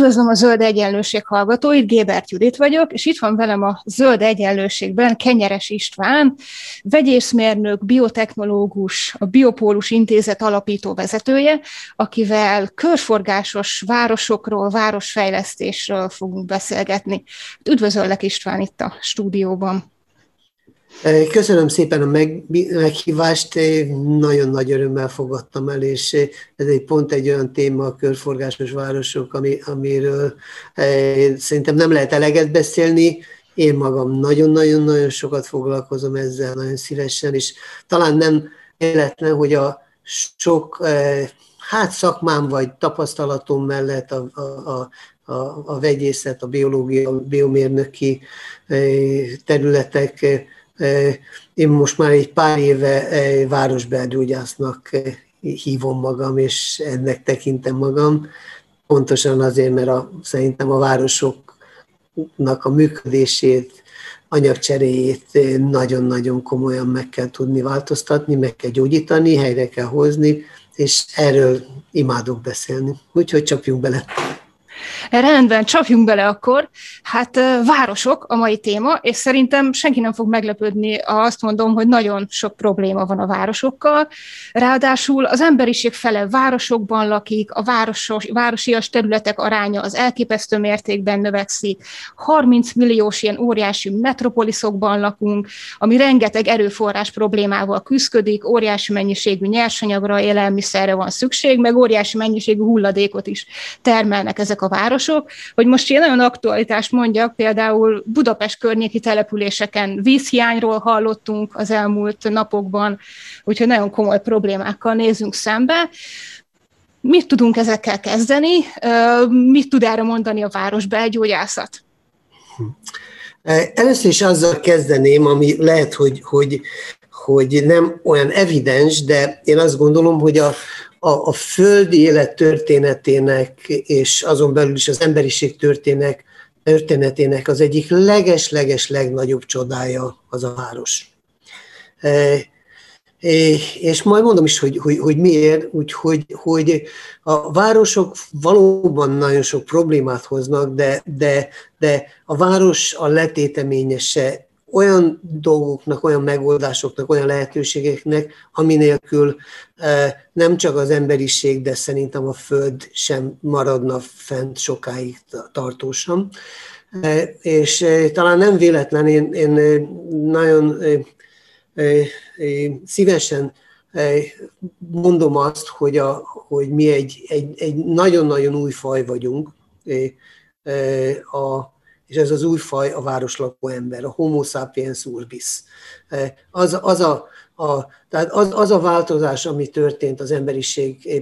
Üdvözlöm a Zöld Egyenlőség hallgatóit, Gébert Judit vagyok, és itt van velem a Zöld Egyenlőségben Kenyeres István, vegyészmérnök, biotechnológus, a Biopólus Intézet alapító vezetője, akivel körforgásos városokról, városfejlesztésről fogunk beszélgetni. Üdvözöllek István itt a stúdióban. Köszönöm szépen a meghívást, nagyon nagy örömmel fogadtam el, és ez egy pont egy olyan téma, a körforgásos városok, ami, amiről szerintem nem lehet eleget beszélni. Én magam nagyon-nagyon-nagyon sokat foglalkozom ezzel, nagyon szívesen, és talán nem életlen, hogy a sok hát szakmám vagy tapasztalatom mellett a, a, a, a, a vegyészet, a biológia, a biomérnöki területek én most már egy pár éve városbelgyógyásznak hívom magam, és ennek tekintem magam, pontosan azért, mert a, szerintem a városoknak a működését, anyagcseréjét nagyon-nagyon komolyan meg kell tudni változtatni, meg kell gyógyítani, helyre kell hozni, és erről imádok beszélni. Úgyhogy csapjunk bele. Rendben, csapjunk bele akkor. Hát városok a mai téma, és szerintem senki nem fog meglepődni, ha azt mondom, hogy nagyon sok probléma van a városokkal. Ráadásul az emberiség fele városokban lakik, a városos, városias területek aránya az elképesztő mértékben növekszik, 30 milliós ilyen óriási metropoliszokban lakunk, ami rengeteg erőforrás problémával küzdik, óriási mennyiségű nyersanyagra, élelmiszerre van szükség, meg óriási mennyiségű hulladékot is termelnek ezek a városok, hogy most én nagyon aktualitást mondjak, például Budapest környéki településeken vízhiányról hallottunk az elmúlt napokban, úgyhogy nagyon komoly problémákkal nézünk szembe. Mit tudunk ezekkel kezdeni? Mit tud erre mondani a városbelgyógyászat? Először is azzal kezdeném, ami lehet, hogy, hogy, hogy nem olyan evidens, de én azt gondolom, hogy a, a, a földi élet történetének, és azon belül is az emberiség történek, történetének az egyik leges-leges legnagyobb csodája az a város. E, és majd mondom is, hogy, hogy, hogy miért, úgyhogy hogy a városok valóban nagyon sok problémát hoznak, de, de, de a város a letéteményese olyan dolgoknak, olyan megoldásoknak, olyan lehetőségeknek, ami nélkül nem csak az emberiség, de szerintem a Föld sem maradna fent sokáig tartósan. És talán nem véletlen, én, én nagyon szívesen mondom azt, hogy, a, hogy mi egy, egy, egy nagyon-nagyon új faj vagyunk, a, és ez az új faj a városlakó ember, a homo sapiens urbis. E, az, az, a, a, tehát az, az a változás, ami történt az emberiség e,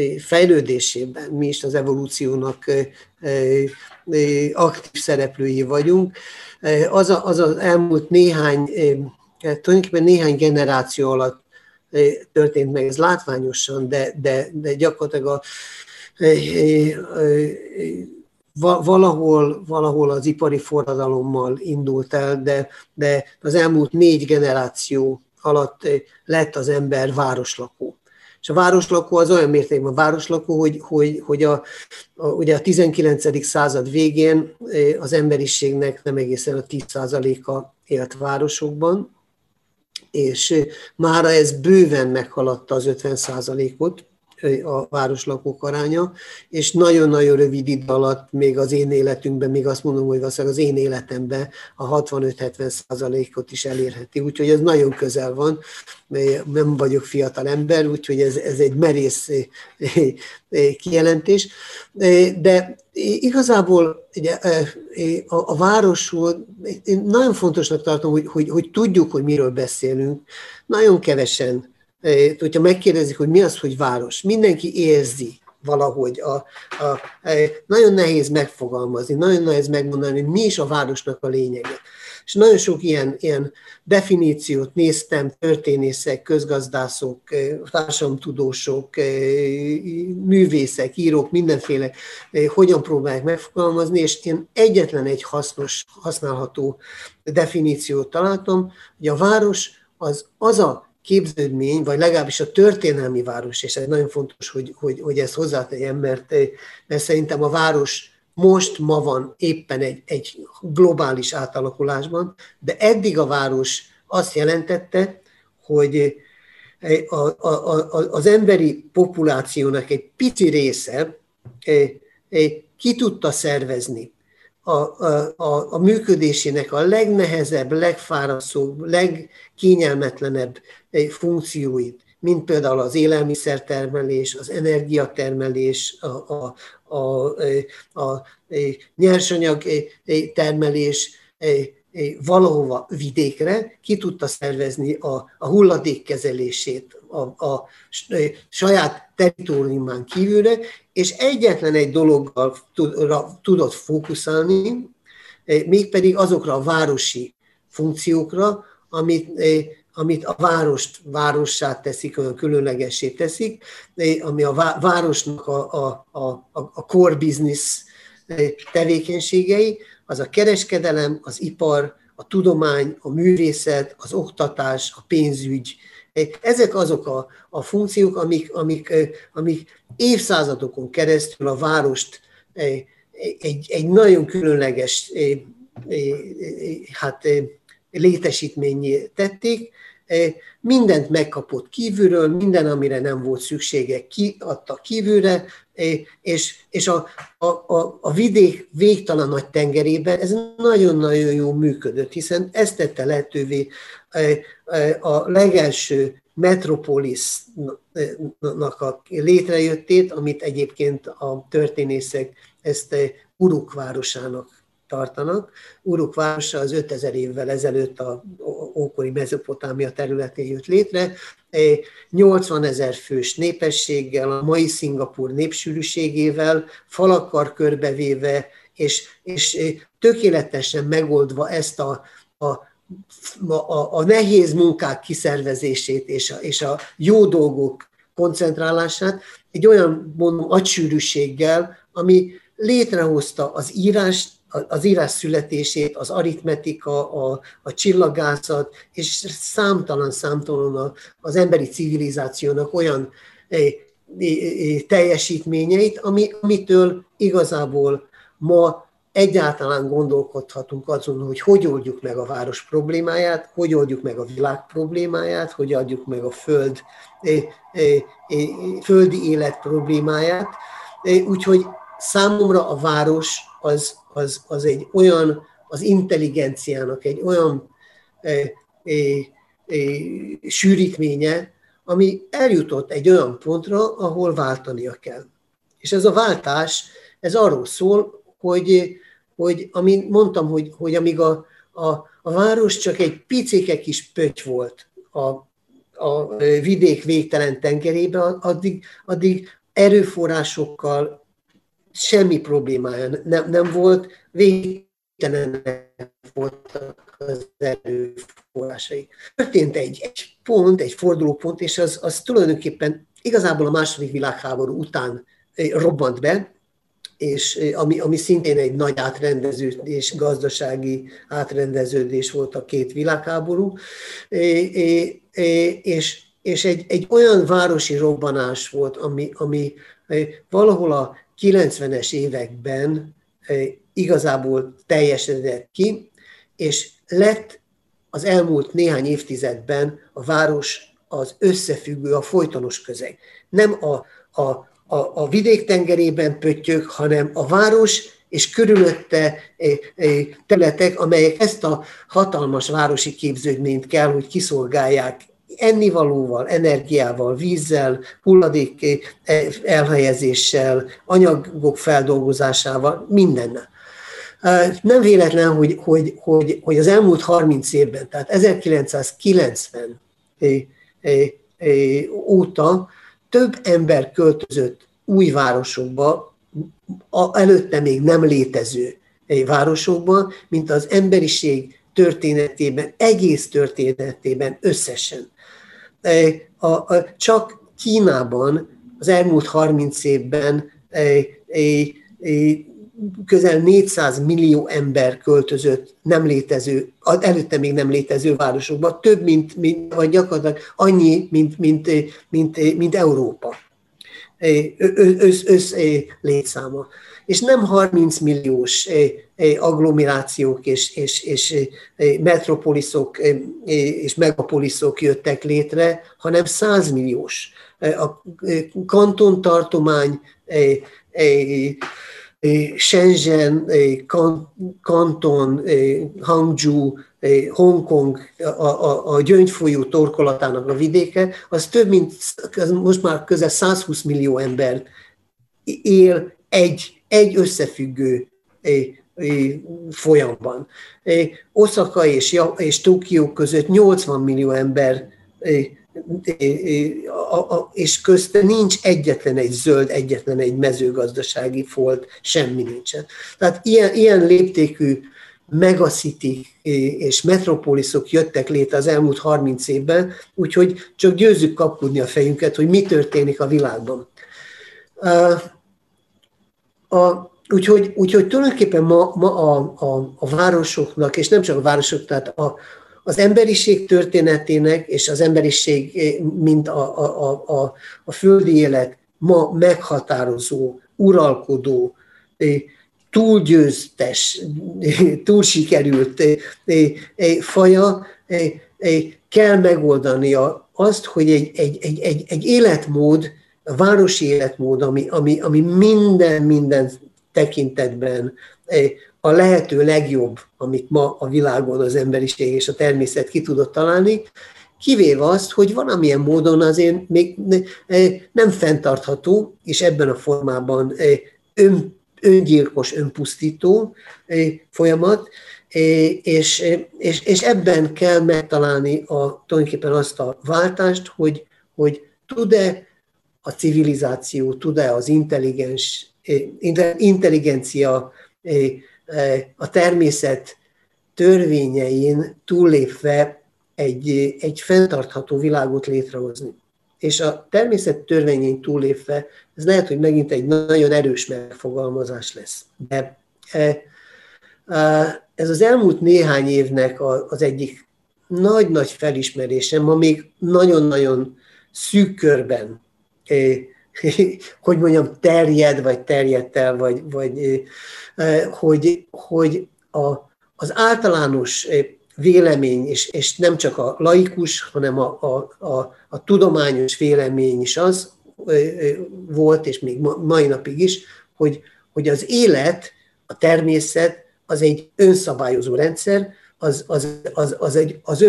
e, fejlődésében, mi is az evolúciónak aktív szereplői vagyunk, az, a, az az elmúlt néhány, tulajdonképpen néhány generáció alatt történt meg, ez látványosan, de, de, de gyakorlatilag a valahol, valahol az ipari forradalommal indult el, de, de az elmúlt négy generáció alatt lett az ember városlakó. És a városlakó az olyan mértékben városlakó, hogy, hogy, hogy a, a, ugye a 19. század végén eh, az emberiségnek nem egészen a 10%-a élt városokban, és eh, mára ez bőven meghaladta az 50%-ot, a városlakók aránya, és nagyon-nagyon rövid idő alatt még az én életünkben, még azt mondom, hogy az én életemben a 65-70 százalékot is elérheti. Úgyhogy ez nagyon közel van, nem vagyok fiatal ember, úgyhogy ez, ez egy merész kijelentés. De igazából ugye, a, a városról én nagyon fontosnak tartom, hogy, hogy, hogy tudjuk, hogy miről beszélünk. Nagyon kevesen hogyha megkérdezik, hogy mi az, hogy város, mindenki érzi valahogy. A, a, nagyon nehéz megfogalmazni, nagyon nehéz megmondani, hogy mi is a városnak a lényege. És nagyon sok ilyen, ilyen definíciót néztem, történészek, közgazdászok, társadalomtudósok, művészek, írók, mindenféle hogyan próbálják megfogalmazni, és én egyetlen egy hasznos, használható definíciót találtam, hogy a város az az a képződmény, vagy legalábbis a történelmi város, és ez nagyon fontos, hogy, hogy, hogy ezt hozzátegyem, mert, mert szerintem a város most, ma van éppen egy, egy globális átalakulásban, de eddig a város azt jelentette, hogy a, a, a, az emberi populációnak egy pici része ki tudta szervezni a, a, a működésének a legnehezebb, legfárasztóbb, legkényelmetlenebb eh, funkcióit, mint például az élelmiszertermelés, az energiatermelés, a, a, a, eh, a, a eh, nyersanyag termelés, valahova vidékre, ki tudta szervezni a, a hulladékkezelését a, a saját teritoriumán kívülre, és egyetlen egy dologgal tudott fókuszálni, mégpedig azokra a városi funkciókra, amit, amit a várost várossá teszik, olyan különlegessé teszik, ami a városnak a, a, a, a core business tevékenységei, az a kereskedelem, az ipar, a tudomány, a művészet, az oktatás, a pénzügy. Ezek azok a, a funkciók, amik, amik, amik évszázadokon keresztül a várost egy, egy nagyon különleges hát, létesítményé tették, mindent megkapott kívülről, minden, amire nem volt szüksége, kiadta kívülre, és, és a, a, a, a vidék végtelen nagy tengerében ez nagyon-nagyon jó működött, hiszen ezt tette lehetővé a legelső metropolisnak a létrejöttét, amit egyébként a történészek ezt Uruk városának tartanak. Uruk városa az 5000 évvel ezelőtt a ókori Mezopotámia területén jött létre, 80 ezer fős népességgel, a mai Szingapur népsűrűségével, falakkar körbevéve, és, és tökéletesen megoldva ezt a, a a, a nehéz munkák kiszervezését és a, és a jó dolgok koncentrálását egy olyan mondom agysűrűséggel, ami létrehozta az írás az írás születését, az aritmetika, a, a csillagászat, és számtalan-számtalan az emberi civilizációnak olyan eh, eh, eh, teljesítményeit, ami, amitől igazából ma egyáltalán gondolkodhatunk azon, hogy hogy oldjuk meg a város problémáját, hogy oldjuk meg a világ problémáját, hogy adjuk meg a föld, földi élet problémáját. Úgyhogy számomra a város az az, az egy olyan, az intelligenciának egy olyan e, e, e, sűrítménye, ami eljutott egy olyan pontra, ahol váltania kell. És ez a váltás, ez arról szól, hogy, hogy amint mondtam, hogy, hogy amíg a, a, a város csak egy picike kis pöty volt a, a vidék végtelen tengerében, addig, addig erőforrásokkal, semmi problémája nem, nem volt, végtelen voltak az erőforrásai. Történt egy, egy pont, egy fordulópont, és az, az tulajdonképpen igazából a második világháború után robbant be, és eh, ami, ami szintén egy nagy átrendeződés, gazdasági átrendeződés volt a két világháború, eh, és, és egy, egy olyan városi robbanás volt, ami, ami valahol a 90-es években igazából teljesedett ki, és lett az elmúlt néhány évtizedben a város az összefüggő, a folytonos közeg. Nem a, a, a, a vidék tengerében pöttyök, hanem a város és körülötte területek, amelyek ezt a hatalmas városi képződményt kell, hogy kiszolgálják ennivalóval, energiával, vízzel, hulladék eh, elhelyezéssel, anyagok feldolgozásával, mindennel. Eh, nem véletlen, hogy, hogy, hogy, hogy az elmúlt 30 évben, tehát 1990 eh, óta több ember költözött új városokba, előtte még nem létező városokba, mint az emberiség történetében, egész történetében összesen. A, a, csak Kínában az elmúlt 30 évben közel 400 millió ember költözött nem létező, előtte még nem létező városokba, több, mint, mint vagy gyakorlatilag annyi, mint, mint, mint, mint Európa össz, össz létszáma. És nem 30 milliós agglomerációk és, és, és metropoliszok és megapoliszok jöttek létre, hanem 100 milliós. A kantontartomány Shenzhen, Kanton, Hangzhou, Hongkong, a, a, a gyöngyfolyó torkolatának a vidéke, az több mint, most már közel 120 millió ember él egy, egy összefüggő folyamban. Osaka és, és Tokió között 80 millió ember és közte nincs egyetlen egy zöld, egyetlen egy mezőgazdasági folt, semmi nincsen. Tehát ilyen, ilyen léptékű megacity és metropoliszok jöttek létre az elmúlt 30 évben, úgyhogy csak győzzük kapkodni a fejünket, hogy mi történik a világban. A, úgyhogy, úgyhogy tulajdonképpen ma, ma a, a, a városoknak, és nem csak a városok, tehát a, az emberiség történetének és az emberiség, mint a, a, a, a földi élet ma meghatározó, uralkodó, túlgyőztes, túl sikerült faja, kell megoldania azt, hogy egy, egy, egy, egy, egy életmód, a városi életmód, ami, ami, ami minden, minden tekintetben a lehető legjobb, amit ma a világon az emberiség és a természet ki tudott találni, kivéve azt, hogy valamilyen módon azért még nem fenntartható, és ebben a formában ön, öngyilkos, önpusztító folyamat, és, és, és ebben kell megtalálni a, tulajdonképpen azt a váltást, hogy, hogy tud-e a civilizáció, tud-e az intelligens, intelligencia a természet törvényein túllépve egy, egy fenntartható világot létrehozni. És a természet törvényén túllépve, ez lehet, hogy megint egy nagyon erős megfogalmazás lesz. De ez az elmúlt néhány évnek az egyik nagy-nagy felismerése, ma még nagyon-nagyon szűk körben, hogy mondjam, terjed, vagy terjedt el, vagy, vagy hogy, hogy a, az általános vélemény, és, és nem csak a laikus, hanem a, a, a, a tudományos vélemény is az volt, és még mai napig is, hogy, hogy az élet, a természet az egy önszabályozó rendszer, az, az, az, az, egy, az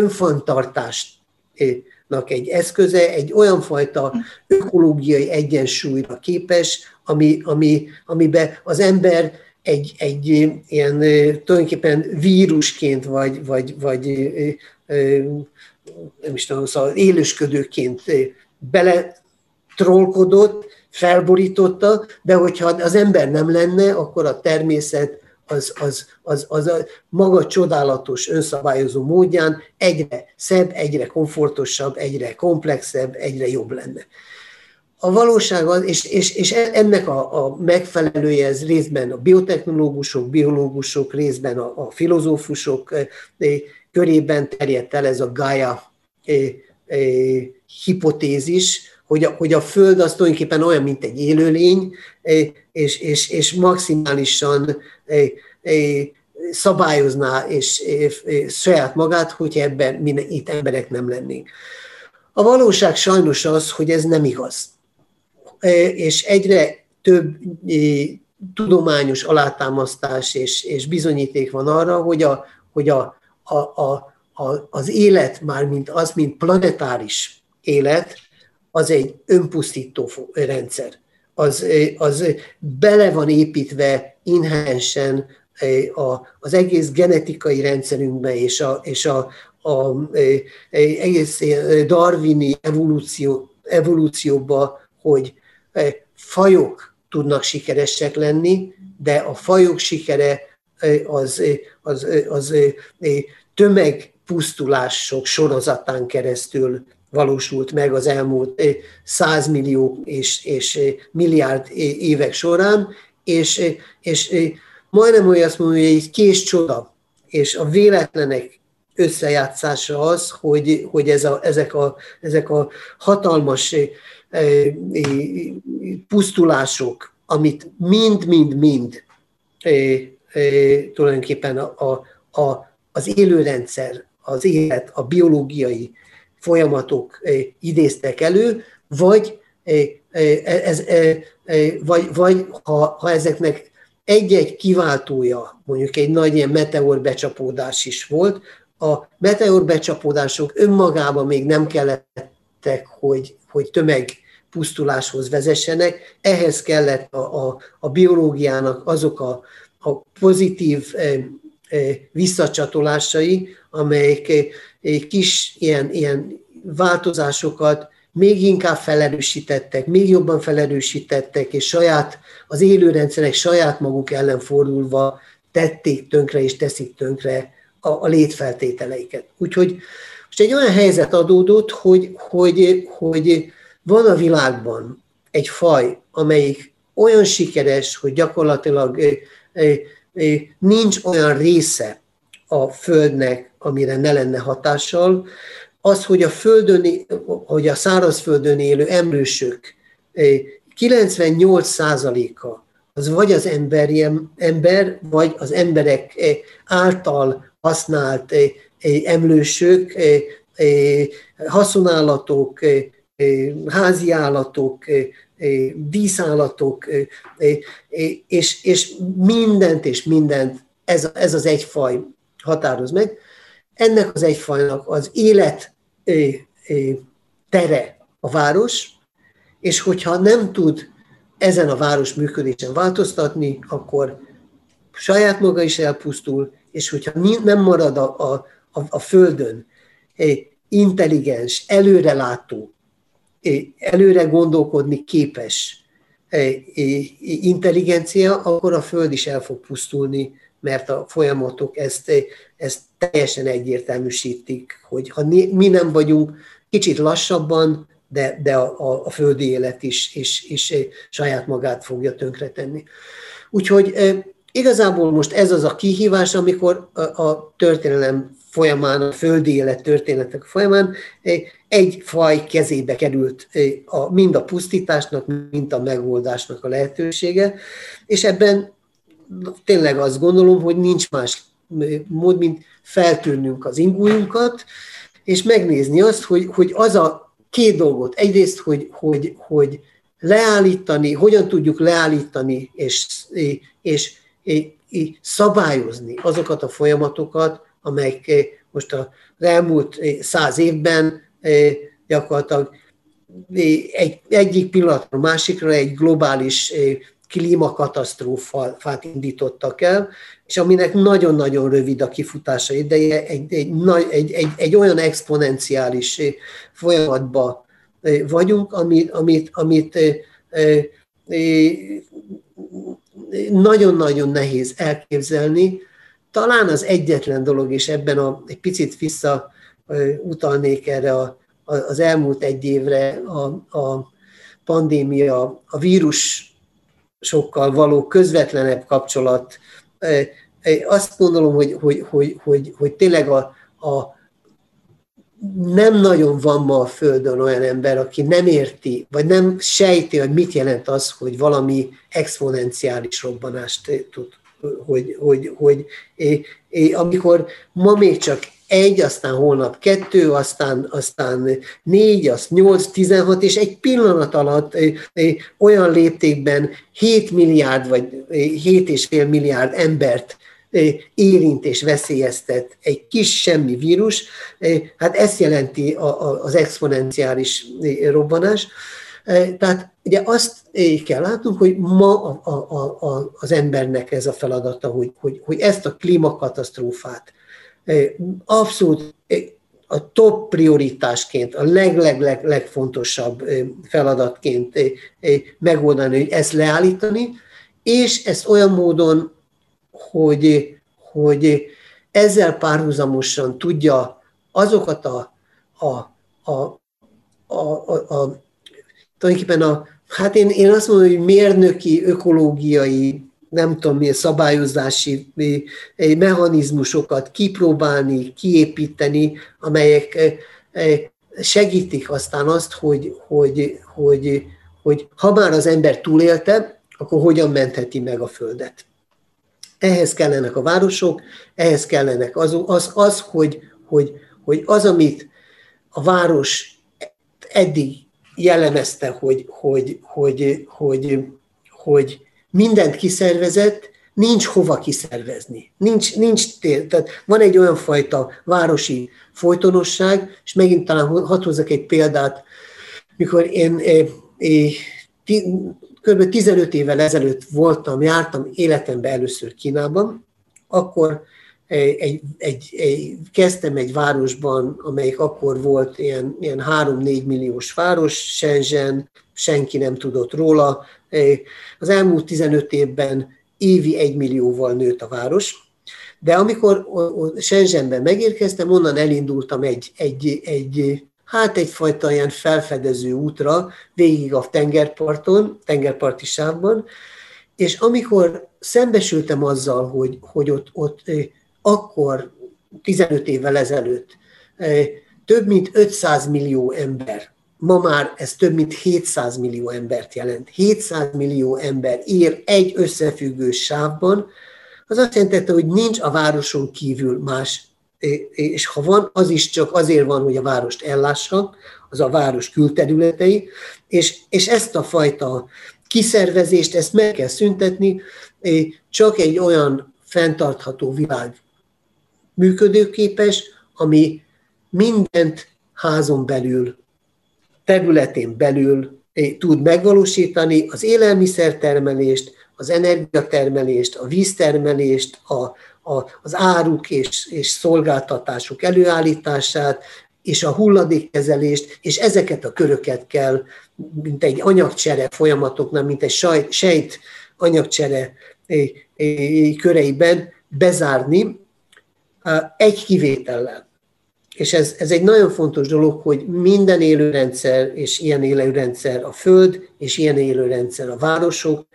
önfanttartásnak egy eszköze, egy olyan fajta ökológiai egyensúlyra képes, ami, ami, amiben az ember egy, egy ilyen tulajdonképpen vírusként, vagy, vagy, vagy nem is tudom, szóval élősködőként bele trollkodott, felborította, de hogyha az ember nem lenne, akkor a természet az, az, az, az a maga csodálatos önszabályozó módján egyre szebb, egyre komfortosabb, egyre komplexebb, egyre jobb lenne. A valóság az, és, és, és ennek a, a megfelelője ez részben a biotechnológusok, biológusok, részben a, a filozófusok eh, eh, körében terjedt el ez a Gaia hipotézis, hogy a, hogy a Föld az tulajdonképpen olyan, mint egy élőlény, és, és, és maximálisan szabályozná és, és, és saját magát, hogy ebben mi itt emberek nem lennénk. A valóság sajnos az, hogy ez nem igaz és egyre több tudományos alátámasztás és, és bizonyíték van arra, hogy, a, hogy a, a, a, a, az élet, már mint az, mint planetáris élet, az egy önpusztító rendszer. Az, az bele van építve inherensen az egész genetikai rendszerünkbe és a, és a, a egész darwini evolúció, evolúcióba, hogy fajok tudnak sikeresek lenni, de a fajok sikere az, az, az, az tömegpusztulások sorozatán keresztül valósult meg az elmúlt 100 millió és, és milliárd évek során, és, és majdnem hogy azt mondom, hogy egy kés csoda, és a véletlenek összejátszása az, hogy, hogy ez a, ezek, a, ezek a hatalmas pusztulások, amit mind-mind-mind tulajdonképpen a, a, az élőrendszer, az élet, a biológiai folyamatok idéztek elő, vagy, ez, vagy, vagy ha, ha ezeknek egy-egy kiváltója, mondjuk egy nagy ilyen meteor becsapódás is volt, a meteor becsapódások önmagában még nem kellettek, hogy, hogy tömeg pusztuláshoz vezessenek, ehhez kellett a, a, a biológiának azok a, a pozitív visszacsatolásai, amelyek egy kis ilyen, ilyen változásokat még inkább felerősítettek, még jobban felerősítettek, és saját, az élőrendszerek saját maguk ellen fordulva tették tönkre és teszik tönkre a, a létfeltételeiket. Úgyhogy most egy olyan helyzet adódott, hogy, hogy, hogy van a világban egy faj, amelyik olyan sikeres, hogy gyakorlatilag nincs olyan része a Földnek, amire ne lenne hatással, az, hogy a földön, hogy a szárazföldön élő emlősök 98%-a az vagy az emberi ember, vagy az emberek által használt emlősök, haszonállatok, házi állatok, díszállatok, és, és mindent és mindent ez, ez az egyfaj határoz meg. Ennek az egyfajnak az élet tere a város, és hogyha nem tud ezen a város működésen változtatni, akkor saját maga is elpusztul, és hogyha nem marad a, a, a, a Földön intelligens, előrelátó, előre gondolkodni képes intelligencia, akkor a Föld is el fog pusztulni, mert a folyamatok ezt, ezt teljesen egyértelműsítik, hogy ha mi nem vagyunk kicsit lassabban, de, de a, a földi élet is, is, is saját magát fogja tönkretenni. Úgyhogy igazából most ez az a kihívás, amikor a, a történelem folyamán, a földi élet történetek folyamán egy faj kezébe került a, mind a pusztításnak, mind a megoldásnak a lehetősége, és ebben tényleg azt gondolom, hogy nincs más mód, mint feltűnünk az ingújunkat, és megnézni azt, hogy, hogy az a két dolgot, egyrészt, hogy, hogy, hogy leállítani, hogyan tudjuk leállítani és, és, és szabályozni azokat a folyamatokat, amelyek most az elmúlt száz évben gyakorlatilag egy, egyik pillanatra másikra egy globális klímakatasztrófát indítottak el, és aminek nagyon-nagyon rövid a kifutása ideje, egy, egy, egy, egy, egy olyan exponenciális folyamatba vagyunk, amit, amit, amit nagyon-nagyon nehéz elképzelni. Talán az egyetlen dolog, és ebben a, egy picit vissza utalnék erre a, az elmúlt egy évre a, a pandémia, a vírus sokkal való közvetlenebb kapcsolat. Azt gondolom, hogy, hogy, hogy, hogy, hogy tényleg a, a nem nagyon van ma a Földön olyan ember, aki nem érti, vagy nem sejti, hogy mit jelent az, hogy valami exponenciális robbanást tud, hogy, hogy, hogy amikor ma még csak egy, aztán holnap kettő, aztán, aztán négy, az nyolc, tizenhat, és egy pillanat alatt olyan léptékben 7 milliárd, vagy 7 és fél milliárd embert érint és veszélyeztet egy kis semmi vírus, hát ezt jelenti az exponenciális robbanás. Tehát ugye azt kell látnunk, hogy ma a, a, a, az embernek ez a feladata, hogy, hogy, hogy ezt a klímakatasztrófát abszolút a top prioritásként, a leg-leg-leg legfontosabb feladatként megoldani, hogy ezt leállítani, és ezt olyan módon, hogy, hogy ezzel párhuzamosan tudja azokat a, a, a, a, a, a tulajdonképpen a, hát én, én azt mondom, hogy mérnöki, ökológiai, nem tudom milyen szabályozási mechanizmusokat kipróbálni, kiépíteni, amelyek segítik aztán azt, hogy, hogy, hogy, hogy ha már az ember túlélte, akkor hogyan mentheti meg a Földet. Ehhez kellenek a városok, ehhez kellenek az, az, az hogy, hogy, hogy az, amit a város eddig jellemezte, hogy, hogy, hogy, hogy, hogy mindent kiszervezett, nincs hova kiszervezni. Nincs, nincs tér. Tehát van egy olyan fajta városi folytonosság, és megint talán hadd hozzak egy példát, mikor én é, é, kb. 15 évvel ezelőtt voltam, jártam életemben először Kínában, akkor egy, egy, egy, kezdtem egy városban, amelyik akkor volt ilyen, ilyen 3-4 milliós város, Shenzhen, senki nem tudott róla. Az elmúlt 15 évben évi 1 millióval nőtt a város, de amikor Shenzhenben megérkeztem, onnan elindultam egy, egy, egy hát egyfajta ilyen felfedező útra, végig a tengerparton, tengerparti sávban, és amikor szembesültem azzal, hogy, hogy ott, ott akkor, 15 évvel ezelőtt, több mint 500 millió ember, ma már ez több mint 700 millió embert jelent. 700 millió ember ér egy összefüggő sávban, az azt jelenti, hogy nincs a városon kívül más és ha van, az is csak azért van, hogy a várost ellássa, az a város külterületei, és, és ezt a fajta kiszervezést, ezt meg kell szüntetni, csak egy olyan fenntartható világ működőképes, ami mindent házon belül, területén belül tud megvalósítani, az élelmiszertermelést, az energiatermelést, a víztermelést, a, a, az áruk és, és szolgáltatások előállítását, és a hulladékkezelést, és ezeket a köröket kell, mint egy anyagcsere folyamatoknál, mint egy sejt, sejt anyagcsere köreiben bezárni, egy kivétellel. És ez, ez egy nagyon fontos dolog, hogy minden élőrendszer, és ilyen élőrendszer a Föld, és ilyen élőrendszer a városok,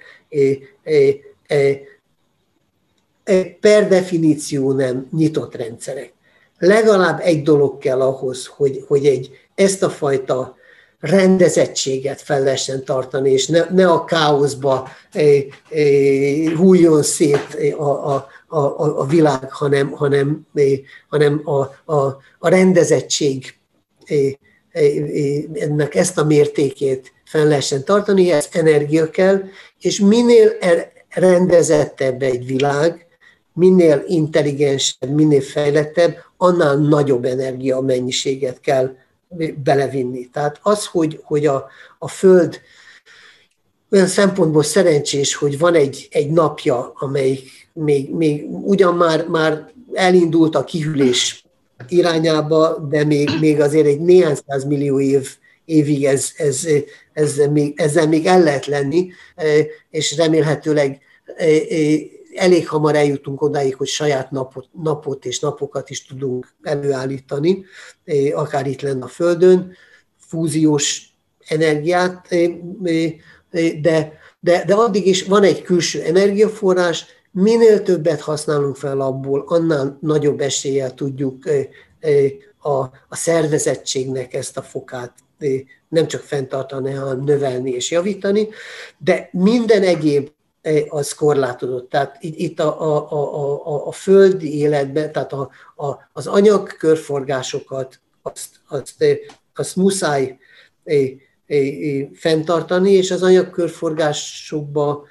per definíció nem nyitott rendszerek. Legalább egy dolog kell ahhoz, hogy, hogy egy, ezt a fajta rendezettséget fel lehessen tartani, és ne, ne a káoszba eh, eh, hújjon szét a, a, a, a világ, hanem, hanem, eh, hanem a, a, a rendezettség eh, eh, ennek ezt a mértékét fel lehessen tartani, ez energia kell, és minél rendezettebb egy világ, minél intelligensebb, minél fejlettebb, annál nagyobb energia mennyiséget kell belevinni. Tehát az, hogy, hogy a, a Föld olyan szempontból szerencsés, hogy van egy, egy napja, amelyik még, még ugyan már, már elindult a kihűlés irányába, de még, még azért egy néhány millió év, évig ez, ez, ez még, ezzel még el lehet lenni, és remélhetőleg elég hamar eljutunk odáig, hogy saját napot, napot és napokat is tudunk előállítani, akár itt lenne a Földön, fúziós energiát, de, de, de addig is van egy külső energiaforrás, minél többet használunk fel abból, annál nagyobb eséllyel tudjuk a, a szervezettségnek ezt a fokát nem csak fenntartani, hanem növelni és javítani, de minden egyéb az korlátozott. Tehát itt a, a, a, a, a földi életben, tehát a, a, az anyag körforgásokat, azt, azt, azt muszáj fenntartani, és az anyagkörforgásokba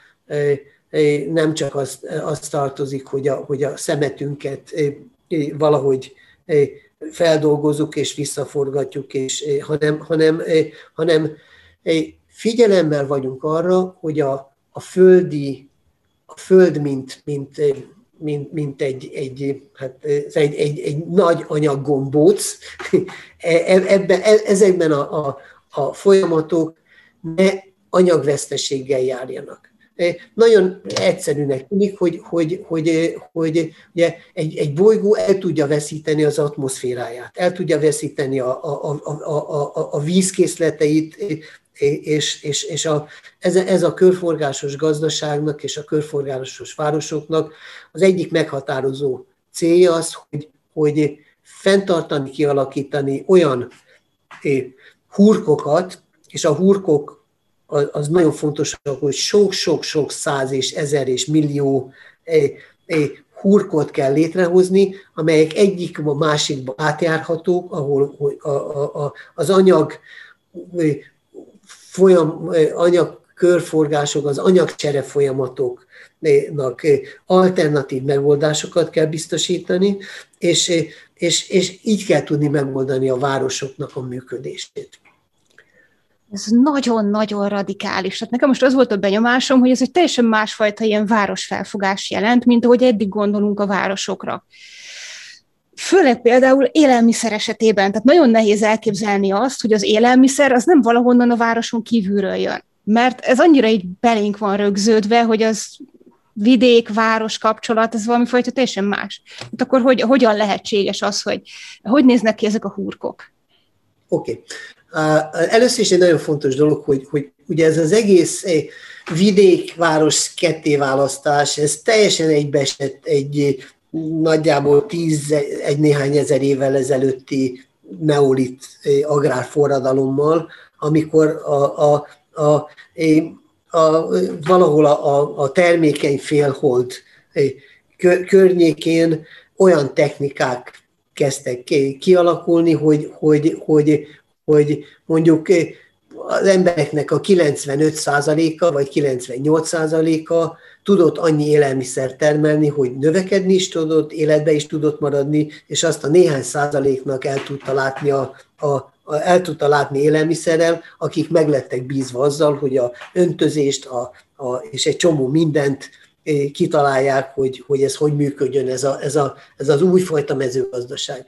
nem csak az, az tartozik, hogy a, hogy a szemetünket valahogy feldolgozunk és visszaforgatjuk, és, hanem, hanem, hanem figyelemmel vagyunk arra, hogy a, a földi, a föld, mint, mint, mint, mint egy, egy, hát egy, egy, egy nagy anyaggombóc, e, e, ebben, e, ezekben a, a, a folyamatok ne anyagveszteséggel járjanak. nagyon egyszerűnek tűnik, hogy, hogy, hogy, hogy ugye egy, egy bolygó el tudja veszíteni az atmoszféráját, el tudja veszíteni a, a, a, a, a, a vízkészleteit, és, és, és a, ez, ez a körforgásos gazdaságnak és a körforgásos városoknak az egyik meghatározó célja az, hogy, hogy fenntartani, kialakítani olyan hurkokat, és a hurkok az nagyon fontos, hogy sok-sok-sok száz és ezer és millió hurkot kell létrehozni, amelyek egyik a másikba átjárhatók, ahol a, az anyag folyam, anyag körforgások, az anyagcsere folyamatoknak alternatív megoldásokat kell biztosítani, és, és, és így kell tudni megoldani a városoknak a működését. Ez nagyon-nagyon radikális. Tehát nekem most az volt a benyomásom, hogy ez egy teljesen másfajta ilyen városfelfogás jelent, mint ahogy eddig gondolunk a városokra. Főleg például élelmiszer esetében, tehát nagyon nehéz elképzelni azt, hogy az élelmiszer az nem valahonnan a városon kívülről jön. Mert ez annyira így belénk van rögződve, hogy az vidék-város kapcsolat, ez valami fajta teljesen más. Hát akkor hogy, hogyan lehetséges az, hogy hogy néznek ki ezek a hurkok? Oké. Okay. Először is egy nagyon fontos dolog, hogy, hogy ugye ez az egész eh, vidék-város kettéválasztás, ez teljesen egybeesett egy nagyjából tíz, egy néhány ezer évvel ezelőtti neolit eh, agrárforradalommal, amikor a, a, a, eh, a, valahol a, a termékeny félhold környékén olyan technikák kezdtek kialakulni, hogy, hogy, hogy, hogy mondjuk eh, az embereknek a 95%-a vagy 98%-a tudott annyi élelmiszer termelni, hogy növekedni is tudott, életbe is tudott maradni, és azt a néhány százaléknak el tudta látni a, a, el tudta látni élelmiszerrel, akik meglettek bízva azzal, hogy a öntözést a, a, és egy csomó mindent kitalálják, hogy, hogy ez hogy működjön, ez, a, ez, a, ez az újfajta mezőgazdaság.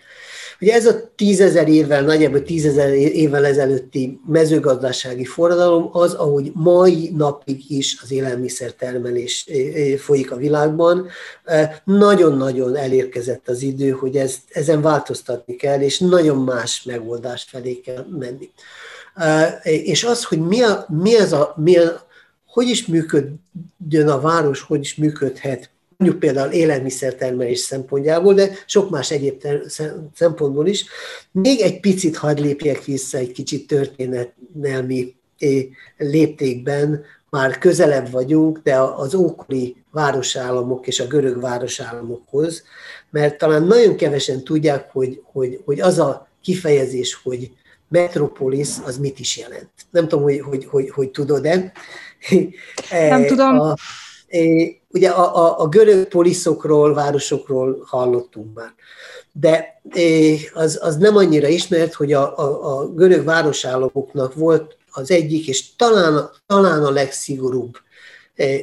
Ugye ez a tízezer évvel, nagyjából tízezer évvel ezelőtti mezőgazdasági forradalom az, ahogy mai napig is az élelmiszertermelés folyik a világban. Nagyon-nagyon elérkezett az idő, hogy ez, ezen változtatni kell, és nagyon más megoldás felé kell menni. És az, hogy mi, a, mi, az a, mi a, hogy is működjön a város, hogy is működhet mondjuk például élelmiszertermelés szempontjából, de sok más egyéb szempontból is. Még egy picit hadd lépjek vissza egy kicsit történelmi léptékben, már közelebb vagyunk, de az ókori városállamok és a görög városállamokhoz, mert talán nagyon kevesen tudják, hogy, hogy, hogy az a kifejezés, hogy metropolis, az mit is jelent. Nem tudom, hogy, hogy, hogy, hogy tudod-e. Nem tudom. A, Ugye a, a, a görög poliszokról, városokról hallottunk már, de az, az nem annyira ismert, hogy a, a, a görög városállamoknak volt az egyik, és talán, talán a legszigorúbb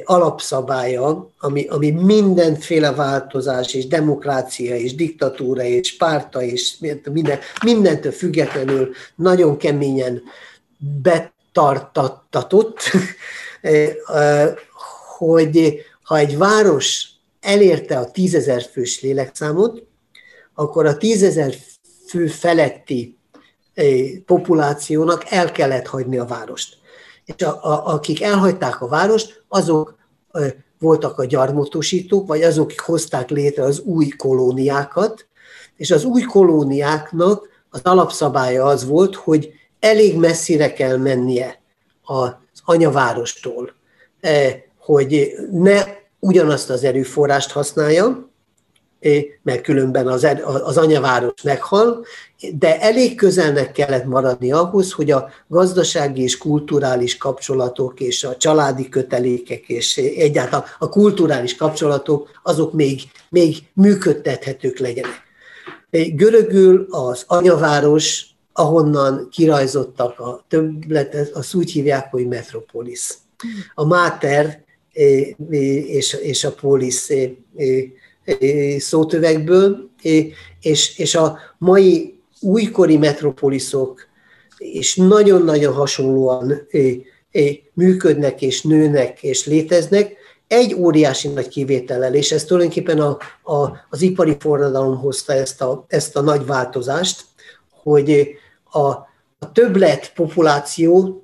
alapszabálya, ami, ami mindenféle változás, és demokrácia, és diktatúra, és párta, és minden, mindentől függetlenül nagyon keményen betartatott, hogy ha egy város elérte a tízezer fős lélekszámot, akkor a tízezer fő feletti populációnak el kellett hagyni a várost. És a, a, akik elhagyták a várost, azok voltak a gyarmatosítók, vagy azok hozták létre az új kolóniákat, és az új kolóniáknak az alapszabálya az volt, hogy elég messzire kell mennie az anyavárostól, eh, hogy ne ugyanazt az erőforrást használja, mert különben az, er, az anyaváros meghal, de elég közelnek kellett maradni ahhoz, hogy a gazdasági és kulturális kapcsolatok és a családi kötelékek és egyáltalán a kulturális kapcsolatok azok még, még működtethetők legyenek. Görögül az anyaváros, ahonnan kirajzottak a többlet, azt úgy hívják, hogy metropolis. A máter és, és a polisz szótövegből, és, és a mai újkori metropoliszok és nagyon-nagyon hasonlóan működnek és nőnek és léteznek, egy óriási nagy kivétellel, és ez tulajdonképpen a, a, az ipari forradalom hozta ezt a, ezt a nagy változást, hogy a, a többlet populáció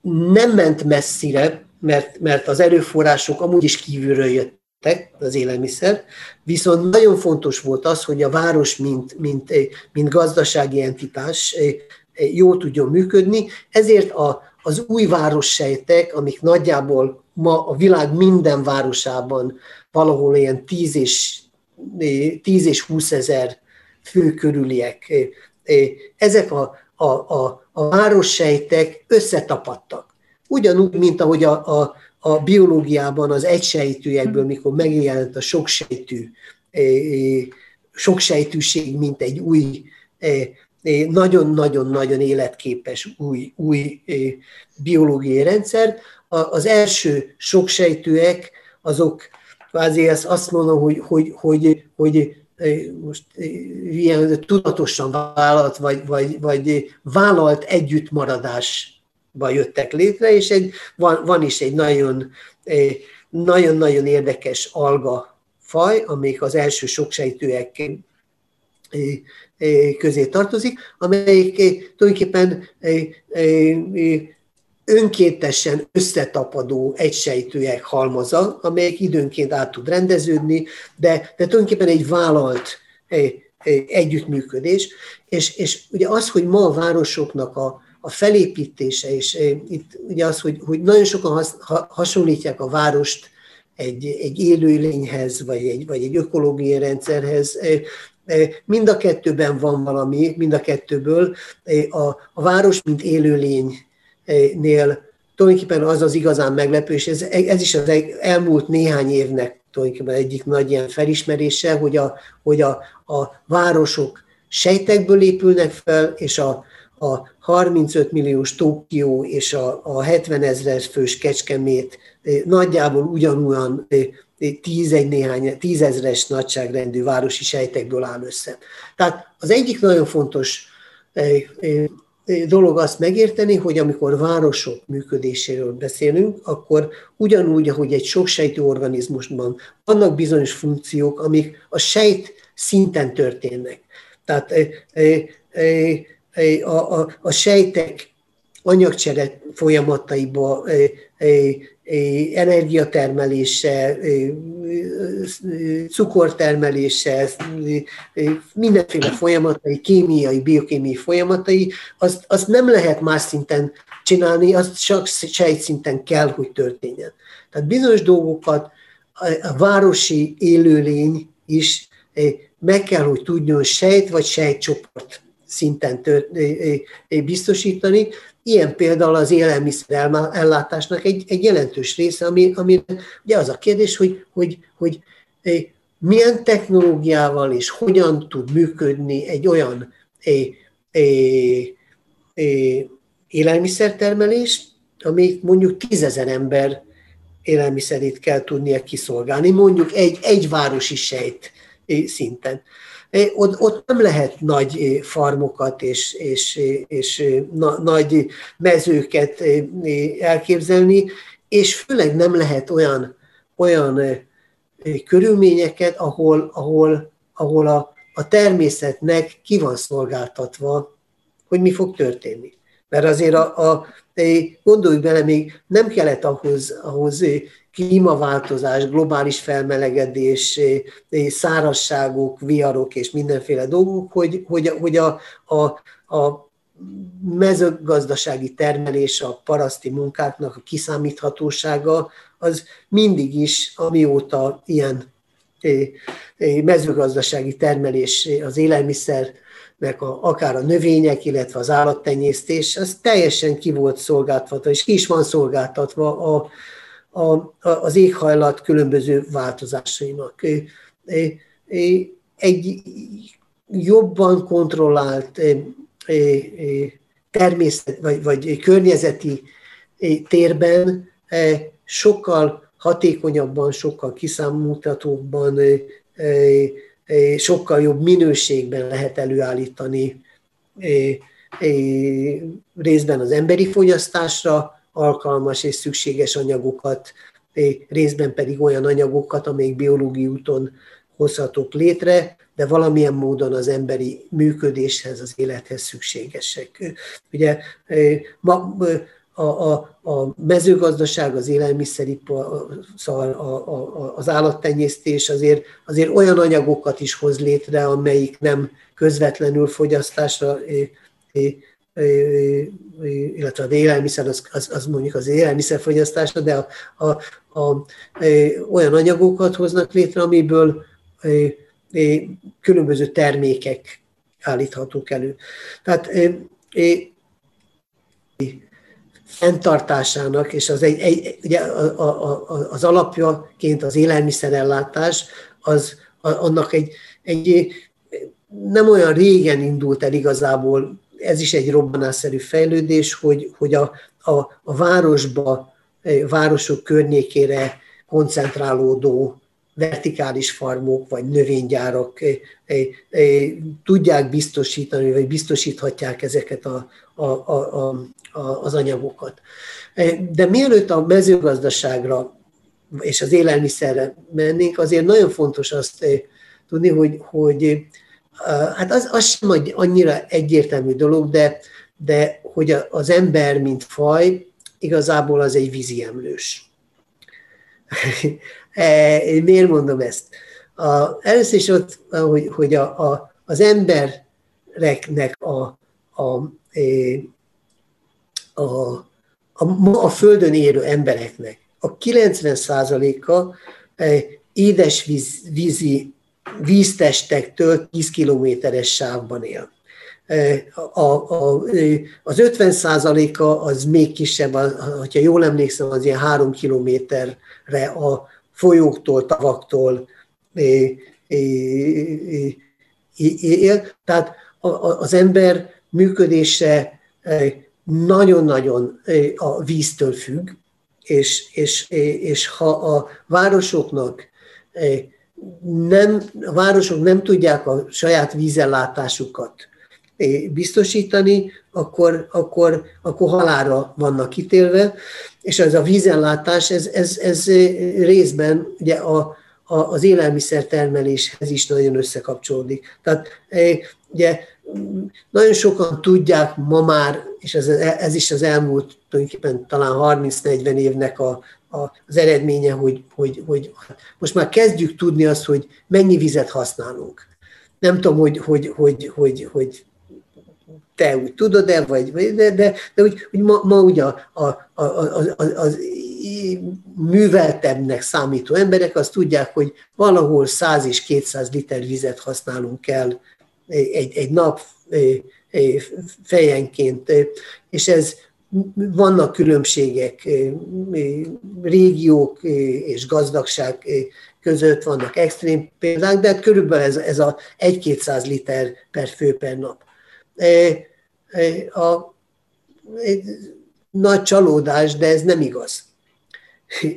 nem ment messzire, mert, mert az erőforrások amúgy is kívülről jöttek, az élelmiszer, viszont nagyon fontos volt az, hogy a város, mint, mint, mint gazdasági entitás jól tudjon működni, ezért a, az új várossejtek, amik nagyjából ma a világ minden városában valahol ilyen 10 és, 10 és 20 ezer fő körüliek, ezek a, a, a, a várossejtek összetapadtak. Ugyanúgy, mint ahogy a, a, a biológiában az egysejtűekből, mikor megjelent a soksejtű, soksejtűség, mint egy új nagyon-nagyon-nagyon életképes új, új biológiai rendszer. Az első soksejtőek, azok kvázi ezt azt mondom, hogy, hogy, hogy, hogy most ilyen tudatosan vállalt, vagy, vagy, vagy vállalt együttmaradásba jöttek létre, és egy, van, van is egy nagyon, nagyon-nagyon érdekes alga faj, amik az első soksejtőek közé tartozik, amelyik tulajdonképpen önkéntesen összetapadó egysejtőek halmaza, amelyek időnként át tud rendeződni, de, de tulajdonképpen egy vállalt együttműködés, és, és ugye az, hogy ma a városoknak a, a felépítése, és itt ugye az, hogy, hogy nagyon sokan has, ha, hasonlítják a várost egy, egy élőlényhez, vagy egy, vagy egy ökológiai rendszerhez, Mind a kettőben van valami, mind a kettőből. A, a város, mint élőlénynél tulajdonképpen az az igazán meglepő, és ez, ez is az elmúlt néhány évnek tulajdonképpen egyik nagy ilyen felismerése, hogy a, hogy a, a városok sejtekből épülnek fel, és a, a 35 milliós Tokió és a, a 70 ezer fős Kecskemét nagyjából ugyanolyan tízegy néhány, tízezres nagyságrendű városi sejtekből áll össze. Tehát az egyik nagyon fontos eh, eh, dolog azt megérteni, hogy amikor városok működéséről beszélünk, akkor ugyanúgy, ahogy egy soksejtű organizmusban vannak bizonyos funkciók, amik a sejt szinten történnek. Tehát eh, a, a, a sejtek anyagcsere folyamataiba energiatermelése, cukortermelése, mindenféle folyamatai, kémiai, biokémiai folyamatai, azt, azt nem lehet más szinten csinálni, azt csak sejtszinten kell, hogy történjen. Tehát bizonyos dolgokat a városi élőlény is meg kell, hogy tudjon sejt vagy sejtcsoport szinten tört, biztosítani, Ilyen például az élelmiszer ellátásnak egy, egy jelentős része, ami, ami ugye az a kérdés, hogy, hogy, hogy milyen technológiával és hogyan tud működni egy olyan eh, eh, élelmiszertermelés, ami mondjuk tízezer ember élelmiszerét kell tudnia kiszolgálni, mondjuk egy, egy városi sejt szinten. Ott, ott nem lehet nagy farmokat és, és, és na, nagy mezőket elképzelni, és főleg nem lehet olyan, olyan körülményeket, ahol, ahol, ahol a, a természetnek ki van szolgáltatva, hogy mi fog történni. Mert azért a, a gondolj bele, még nem kellett ahhoz, ahhoz klímaváltozás, globális felmelegedés, szárasságok, viharok és mindenféle dolgok, hogy, hogy, hogy a, a, a mezőgazdasági termelés, a paraszti munkáknak a kiszámíthatósága, az mindig is, amióta ilyen mezőgazdasági termelés, az élelmiszer, meg a, akár a növények, illetve az állattenyésztés, az teljesen ki volt szolgáltatva, és ki is van szolgáltatva a, a, az éghajlat különböző változásainak. Egy jobban kontrollált természet vagy, vagy környezeti térben sokkal hatékonyabban, sokkal kiszámíthatóbban, sokkal jobb minőségben lehet előállítani részben az emberi fogyasztásra alkalmas és szükséges anyagokat, részben pedig olyan anyagokat, amelyek biológiai úton hozhatók létre, de valamilyen módon az emberi működéshez, az élethez szükségesek. Ugye ma a, a, a mezőgazdaság, az élelmiszeripar, szóval a, a, az állattenyésztés azért, azért olyan anyagokat is hoz létre, amelyik nem közvetlenül fogyasztásra illetve az élelmiszer, az, az, az mondjuk az élelmiszerfogyasztásra, de a, a, a, olyan anyagokat hoznak létre, amiből különböző termékek állíthatók elő. Tehát fenntartásának, és az, egy, egy, ugye a, a, a, az alapjaként az élelmiszerellátás, az a, annak egy, egy nem olyan régen indult el igazából, ez is egy robbanásszerű fejlődés, hogy, hogy a, a, a városba, városok környékére koncentrálódó vertikális farmok vagy növénygyárak tudják biztosítani, vagy biztosíthatják ezeket a, a, a, a, az anyagokat. De mielőtt a mezőgazdaságra és az élelmiszerre mennénk, azért nagyon fontos azt tudni, hogy, hogy hát az, az sem annyira egyértelmű dolog, de, de hogy az ember, mint faj, igazából az egy vízi emlős. Miért mondom ezt? A, először is ott, hogy, hogy a, a, az embereknek a, a, a, a, a Földön élő embereknek a 90%-a édesvízi víztestektől 10 kilométeres sávban él. A, a, az 50 a az még kisebb, ha jól emlékszem, az ilyen 3 kilométerre a folyóktól, tavaktól él. Tehát az ember működése nagyon-nagyon a víztől függ, és, és, és ha a városoknak nem, a városok nem tudják a saját vízellátásukat biztosítani, akkor, akkor, akkor halára vannak kitélve, és ez a vízellátás, ez, ez, ez részben ugye a, a, az élelmiszertermeléshez is nagyon összekapcsolódik. Tehát ugye nagyon sokan tudják ma már, és ez, ez is az elmúlt tulajdonképpen talán 30-40 évnek a, az eredménye, hogy, hogy, hogy most már kezdjük tudni azt, hogy mennyi vizet használunk. Nem tudom, hogy, hogy, hogy, hogy, hogy te úgy tudod-e, vagy, de, de, de úgy, úgy ma, ma ugye a, a, a, a, az műveltebbnek számító emberek azt tudják, hogy valahol 100 és 200 liter vizet használunk el egy, egy nap fejenként, és ez vannak különbségek régiók és gazdagság között, vannak extrém példák, de körülbelül ez, ez a 1-200 liter per fő per nap. A, nagy csalódás, de ez nem igaz.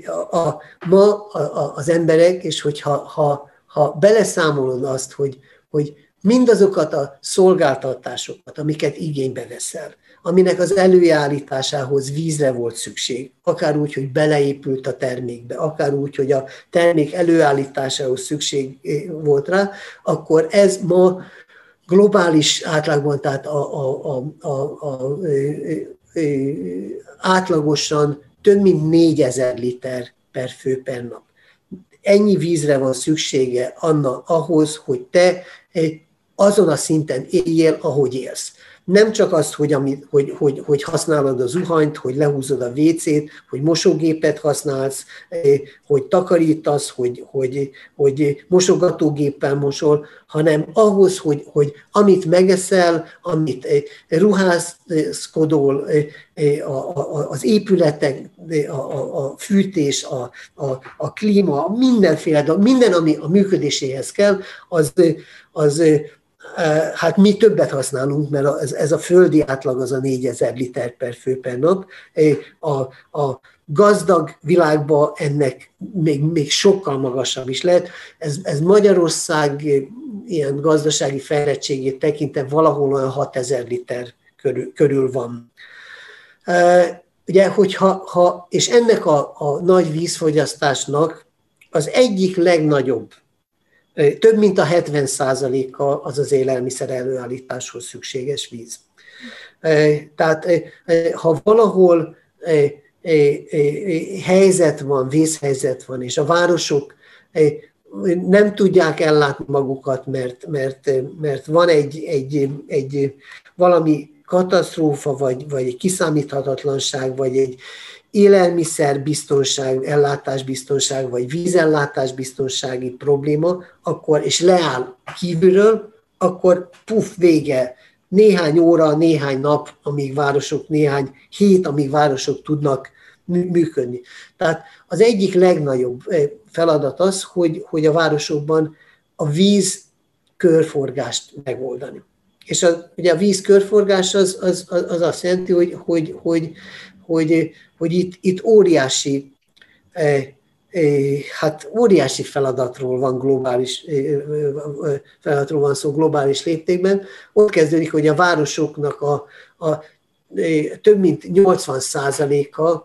A, a, ma a, a, az emberek, és hogyha ha, ha beleszámolod azt, hogy, hogy mindazokat a szolgáltatásokat, amiket igénybe veszel, aminek az előállításához vízre volt szükség, akár úgy, hogy beleépült a termékbe, akár úgy, hogy a termék előállításához szükség volt rá, akkor ez ma globális átlagban, tehát a, a, a, a, a, a, átlagosan több mint 4000 liter per fő per nap. Ennyi vízre van szüksége Anna ahhoz, hogy te azon a szinten éljél, ahogy élsz nem csak az, hogy, amit, hogy, hogy, hogy használod a zuhanyt, hogy lehúzod a WC-t, hogy mosógépet használsz, eh, hogy takarítasz, hogy, hogy, hogy mosogatógéppel mosol, hanem ahhoz, hogy, hogy amit megeszel, amit eh, ruházkodol, eh, az épületek, a fűtés, a, a, a klíma, mindenféle, minden, ami a működéséhez kell, az, az Hát mi többet használunk, mert ez, a földi átlag az a 4000 liter per fő per nap. A, a gazdag világban ennek még, még sokkal magasabb is lehet. Ez, ez Magyarország ilyen gazdasági fejlettségét tekintve valahol olyan 6000 liter körül, körül van. Ugye, hogyha, ha, és ennek a, a nagy vízfogyasztásnak az egyik legnagyobb, több mint a 70 a az az élelmiszer előállításhoz szükséges víz. Tehát ha valahol helyzet van, vészhelyzet van, és a városok nem tudják ellátni magukat, mert, mert, mert van egy, egy, egy valami katasztrófa, vagy, vagy egy kiszámíthatatlanság, vagy egy élelmiszerbiztonság, ellátásbiztonság, vagy vízellátásbiztonsági probléma, akkor, és leáll kívülről, akkor puf, vége. Néhány óra, néhány nap, amíg városok, néhány hét, amíg városok tudnak működni. Tehát az egyik legnagyobb eh, feladat az, hogy, hogy a városokban a víz körforgást megoldani. És a, ugye a víz körforgás az, az, az azt jelenti, hogy, hogy, hogy, hogy, hogy itt, itt óriási eh, eh, hát óriási feladatról van globális feladatról van szó globális léptékben. Ott kezdődik, hogy a városoknak a, a több mint 80 a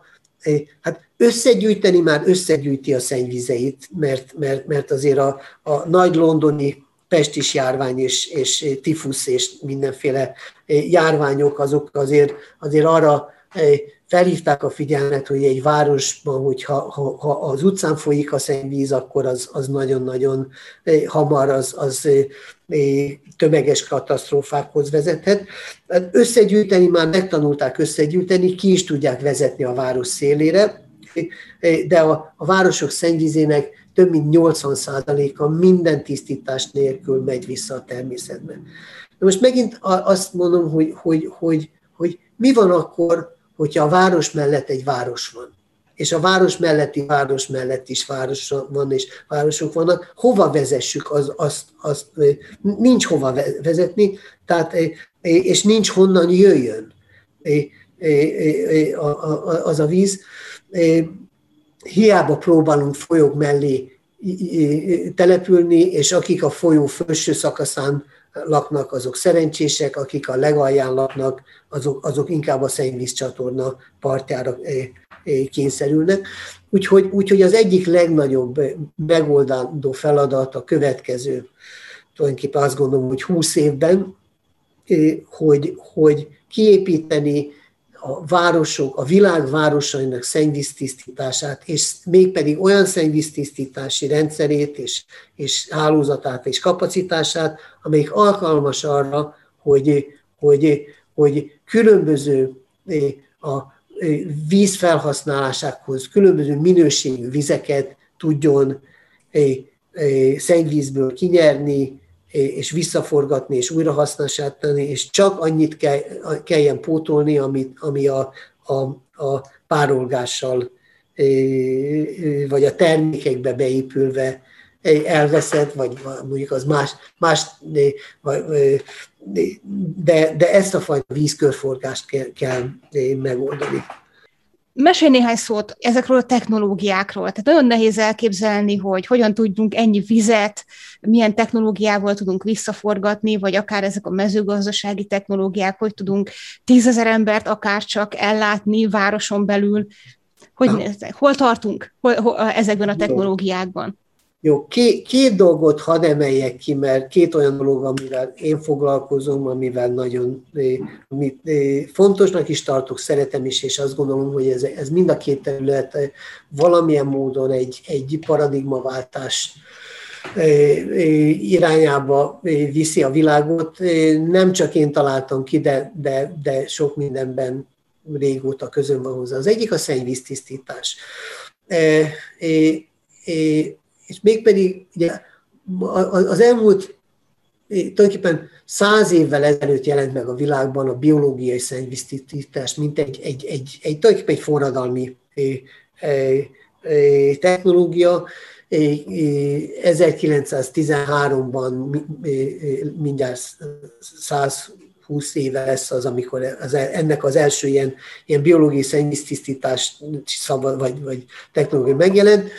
hát összegyűjteni már összegyűjti a szennyvizeit, mert, mert, mert azért a, a nagy londoni pestis járvány és, és tifusz és mindenféle járványok azok azért, azért arra felhívták a figyelmet, hogy egy városban, hogyha ha, ha az utcán folyik a szennyvíz, akkor az, az nagyon-nagyon hamar az, az tömeges katasztrófákhoz vezethet. Hát összegyűjteni, már megtanulták összegyűjteni, ki is tudják vezetni a város szélére, de a, a városok szennyvízének több mint 80%-a minden tisztítás nélkül megy vissza a természetbe. De most megint azt mondom, hogy, hogy, hogy, hogy mi van akkor, hogyha a város mellett egy város van és a város melletti város mellett is város van, és városok vannak, hova vezessük, az, azt, azt, nincs hova vezetni, tehát, és nincs honnan jöjjön az a víz. Hiába próbálunk folyók mellé települni, és akik a folyó felső szakaszán laknak, azok szerencsések, akik a legalján laknak, azok, azok inkább a szennyvízcsatorna partjára kényszerülnek. Úgyhogy, úgyhogy az egyik legnagyobb megoldandó feladat a következő, tulajdonképpen azt gondolom, hogy 20 évben, hogy, hogy kiépíteni a városok, a világ városainak szennyvíztisztítását, és mégpedig olyan szennyvíztisztítási rendszerét és, és hálózatát és kapacitását, amelyik alkalmas arra, hogy, hogy, hogy különböző a víz felhasználásához különböző minőségű vizeket tudjon szennyvízből kinyerni, és visszaforgatni, és újrahasznosítani, és csak annyit kell, kelljen pótolni, amit, ami a, a, a párolgással, vagy a termékekbe beépülve elveszett, vagy mondjuk az más, más de, de ezt a fajta vízkörforgást kell, kell megoldani. Mesélj néhány szót ezekről a technológiákról. Tehát nagyon nehéz elképzelni, hogy hogyan tudjunk ennyi vizet, milyen technológiával tudunk visszaforgatni, vagy akár ezek a mezőgazdasági technológiák, hogy tudunk tízezer embert akár csak ellátni városon belül. Hogy? Hol tartunk hol, hol, ezekben a technológiákban? Jó, két, két dolgot hadd emeljek ki, mert két olyan dolog, amivel én foglalkozom, amivel nagyon amit fontosnak is tartok, szeretem is, és azt gondolom, hogy ez, ez mind a két terület valamilyen módon egy, egy paradigmaváltás irányába viszi a világot. Nem csak én találtam ki, de, de, de sok mindenben régóta közön van hozzá. Az egyik a szennyvíztisztítás és mégpedig ugye, az elmúlt tulajdonképpen száz évvel ezelőtt jelent meg a világban a biológiai szennyvíztisztítás, mint egy, egy, egy, egy, tulajdonképpen egy forradalmi technológia. 1913-ban mindjárt 120 20 éve lesz az, amikor az, ennek az első ilyen, ilyen biológiai szennyvíztisztítás vagy, vagy technológia megjelent,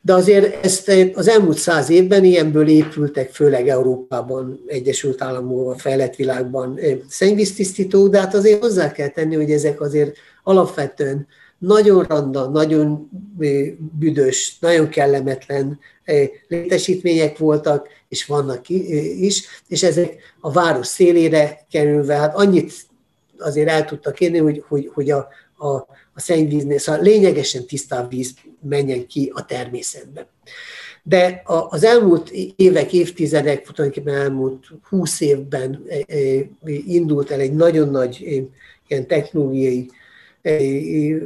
de azért ezt az elmúlt száz évben ilyenből épültek, főleg Európában, Egyesült Államokban, fejlett világban szennyvíztisztítók, de hát azért hozzá kell tenni, hogy ezek azért alapvetően nagyon randa, nagyon büdös, nagyon kellemetlen létesítmények voltak, és vannak is, és ezek a város szélére kerülve, hát annyit azért el tudtak érni, hogy, hogy, hogy a, a, a szennyvíznél, szóval lényegesen tisztább víz menjen ki a természetbe. De az elmúlt évek, évtizedek, tulajdonképpen elmúlt húsz évben indult el egy nagyon nagy ilyen technológiai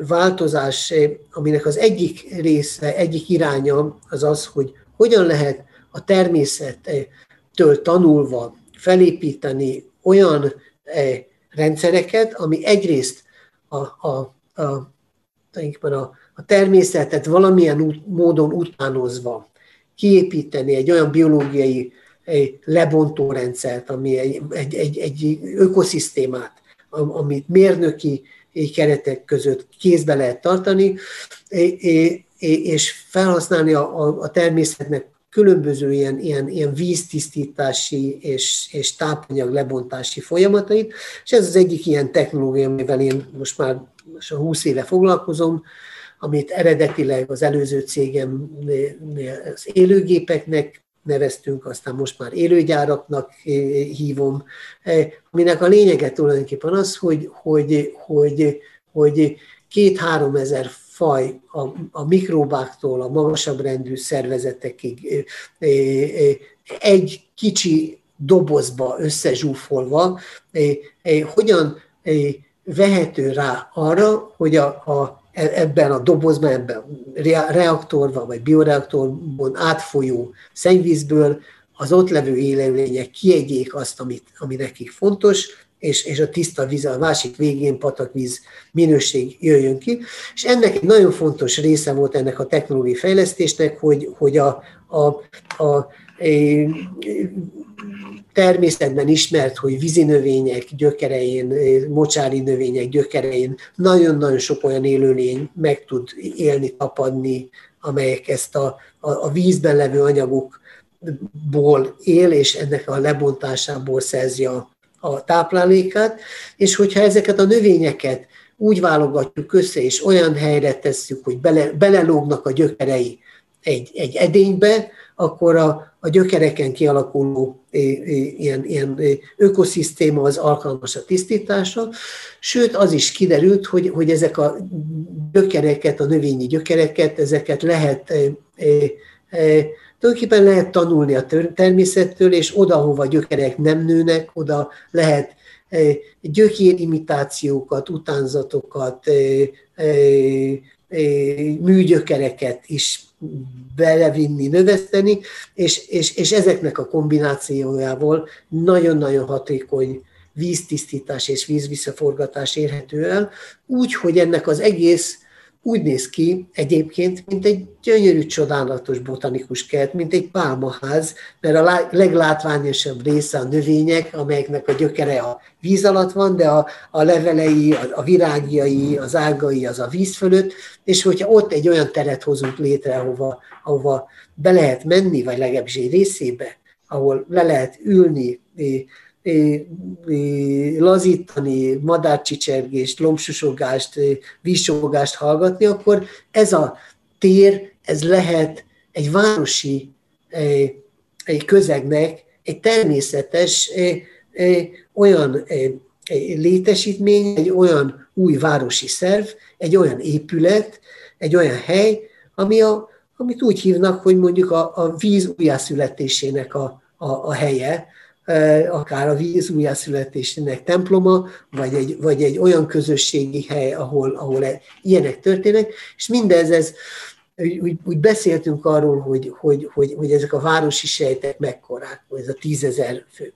változás, aminek az egyik része, egyik iránya az az, hogy hogyan lehet a természettől tanulva felépíteni olyan rendszereket, ami egyrészt a, a, a, a, a természetet valamilyen út, módon utánozva kiépíteni egy olyan biológiai egy lebontó rendszert, ami egy, egy, egy, egy ökoszisztémát, amit mérnöki keretek között kézbe lehet tartani, és felhasználni a, természetnek különböző ilyen, ilyen, ilyen víztisztítási és, és tápanyag lebontási folyamatait, és ez az egyik ilyen technológia, amivel én most már most a 20 éve foglalkozom, amit eredetileg az előző cégem az élőgépeknek neveztünk, aztán most már élőgyáraknak hívom, aminek a lényege tulajdonképpen az, hogy, hogy, hogy, hogy két-három ezer faj a, a mikrobáktól a magasabb rendű szervezetekig egy kicsi dobozba összezsúfolva, hogyan vehető rá arra, hogy a, a E, ebben a dobozban, ebben a reaktorban vagy bioreaktorban átfolyó szennyvízből az ott levő élőlények kiegyék azt, amit, ami nekik fontos, és, és a tiszta víz a másik végén patakvíz minőség jöjjön ki. És ennek egy nagyon fontos része volt ennek a technológiai fejlesztésnek, hogy, hogy a, a, a, a természetben ismert, hogy vízi növények gyökerein, mocsári növények gyökerein nagyon-nagyon sok olyan élőlény meg tud élni, tapadni, amelyek ezt a, a, a vízben levő anyagokból él, és ennek a lebontásából szerzi a, a táplálékát, és hogyha ezeket a növényeket úgy válogatjuk össze, és olyan helyre tesszük, hogy bele, belelógnak a gyökerei egy, egy edénybe, akkor a, a gyökereken kialakuló ilyen, ilyen ökoszisztéma az alkalmas a tisztításra, sőt az is kiderült, hogy, hogy ezek a gyökereket, a növényi gyökereket, ezeket lehet tulajdonképpen lehet tanulni a természettől, és oda, hova gyökerek nem nőnek, oda lehet gyökérimitációkat, utánzatokat, műgyökereket is belevinni, növeszteni, és, és, és ezeknek a kombinációjával nagyon-nagyon hatékony víztisztítás és vízvisszaforgatás érhető el, úgy, hogy ennek az egész úgy néz ki egyébként, mint egy gyönyörű, csodálatos botanikus kert, mint egy pálmaház, mert a leglátványosabb része a növények, amelyeknek a gyökere a víz alatt van, de a, a levelei, a, a virágjai, az ágai az a víz fölött, és hogyha ott egy olyan teret hozunk létre, ahova, ahova be lehet menni, vagy legalábbis egy részébe, ahol le lehet ülni, lazítani, madárcsicsergést, lombsusogást, vízsogást hallgatni, akkor ez a tér, ez lehet egy városi egy közegnek egy természetes olyan létesítmény, egy olyan új városi szerv, egy olyan épület, egy olyan hely, ami a, amit úgy hívnak, hogy mondjuk a, a víz újjászületésének a, a, a helye, akár a víz újjászületésének temploma, vagy egy, vagy egy olyan közösségi hely, ahol, ahol ilyenek történnek, és mindez, ez, úgy, úgy beszéltünk arról, hogy, hogy, hogy, hogy ezek a városi sejtek mekkorák, ez a tízezer fő.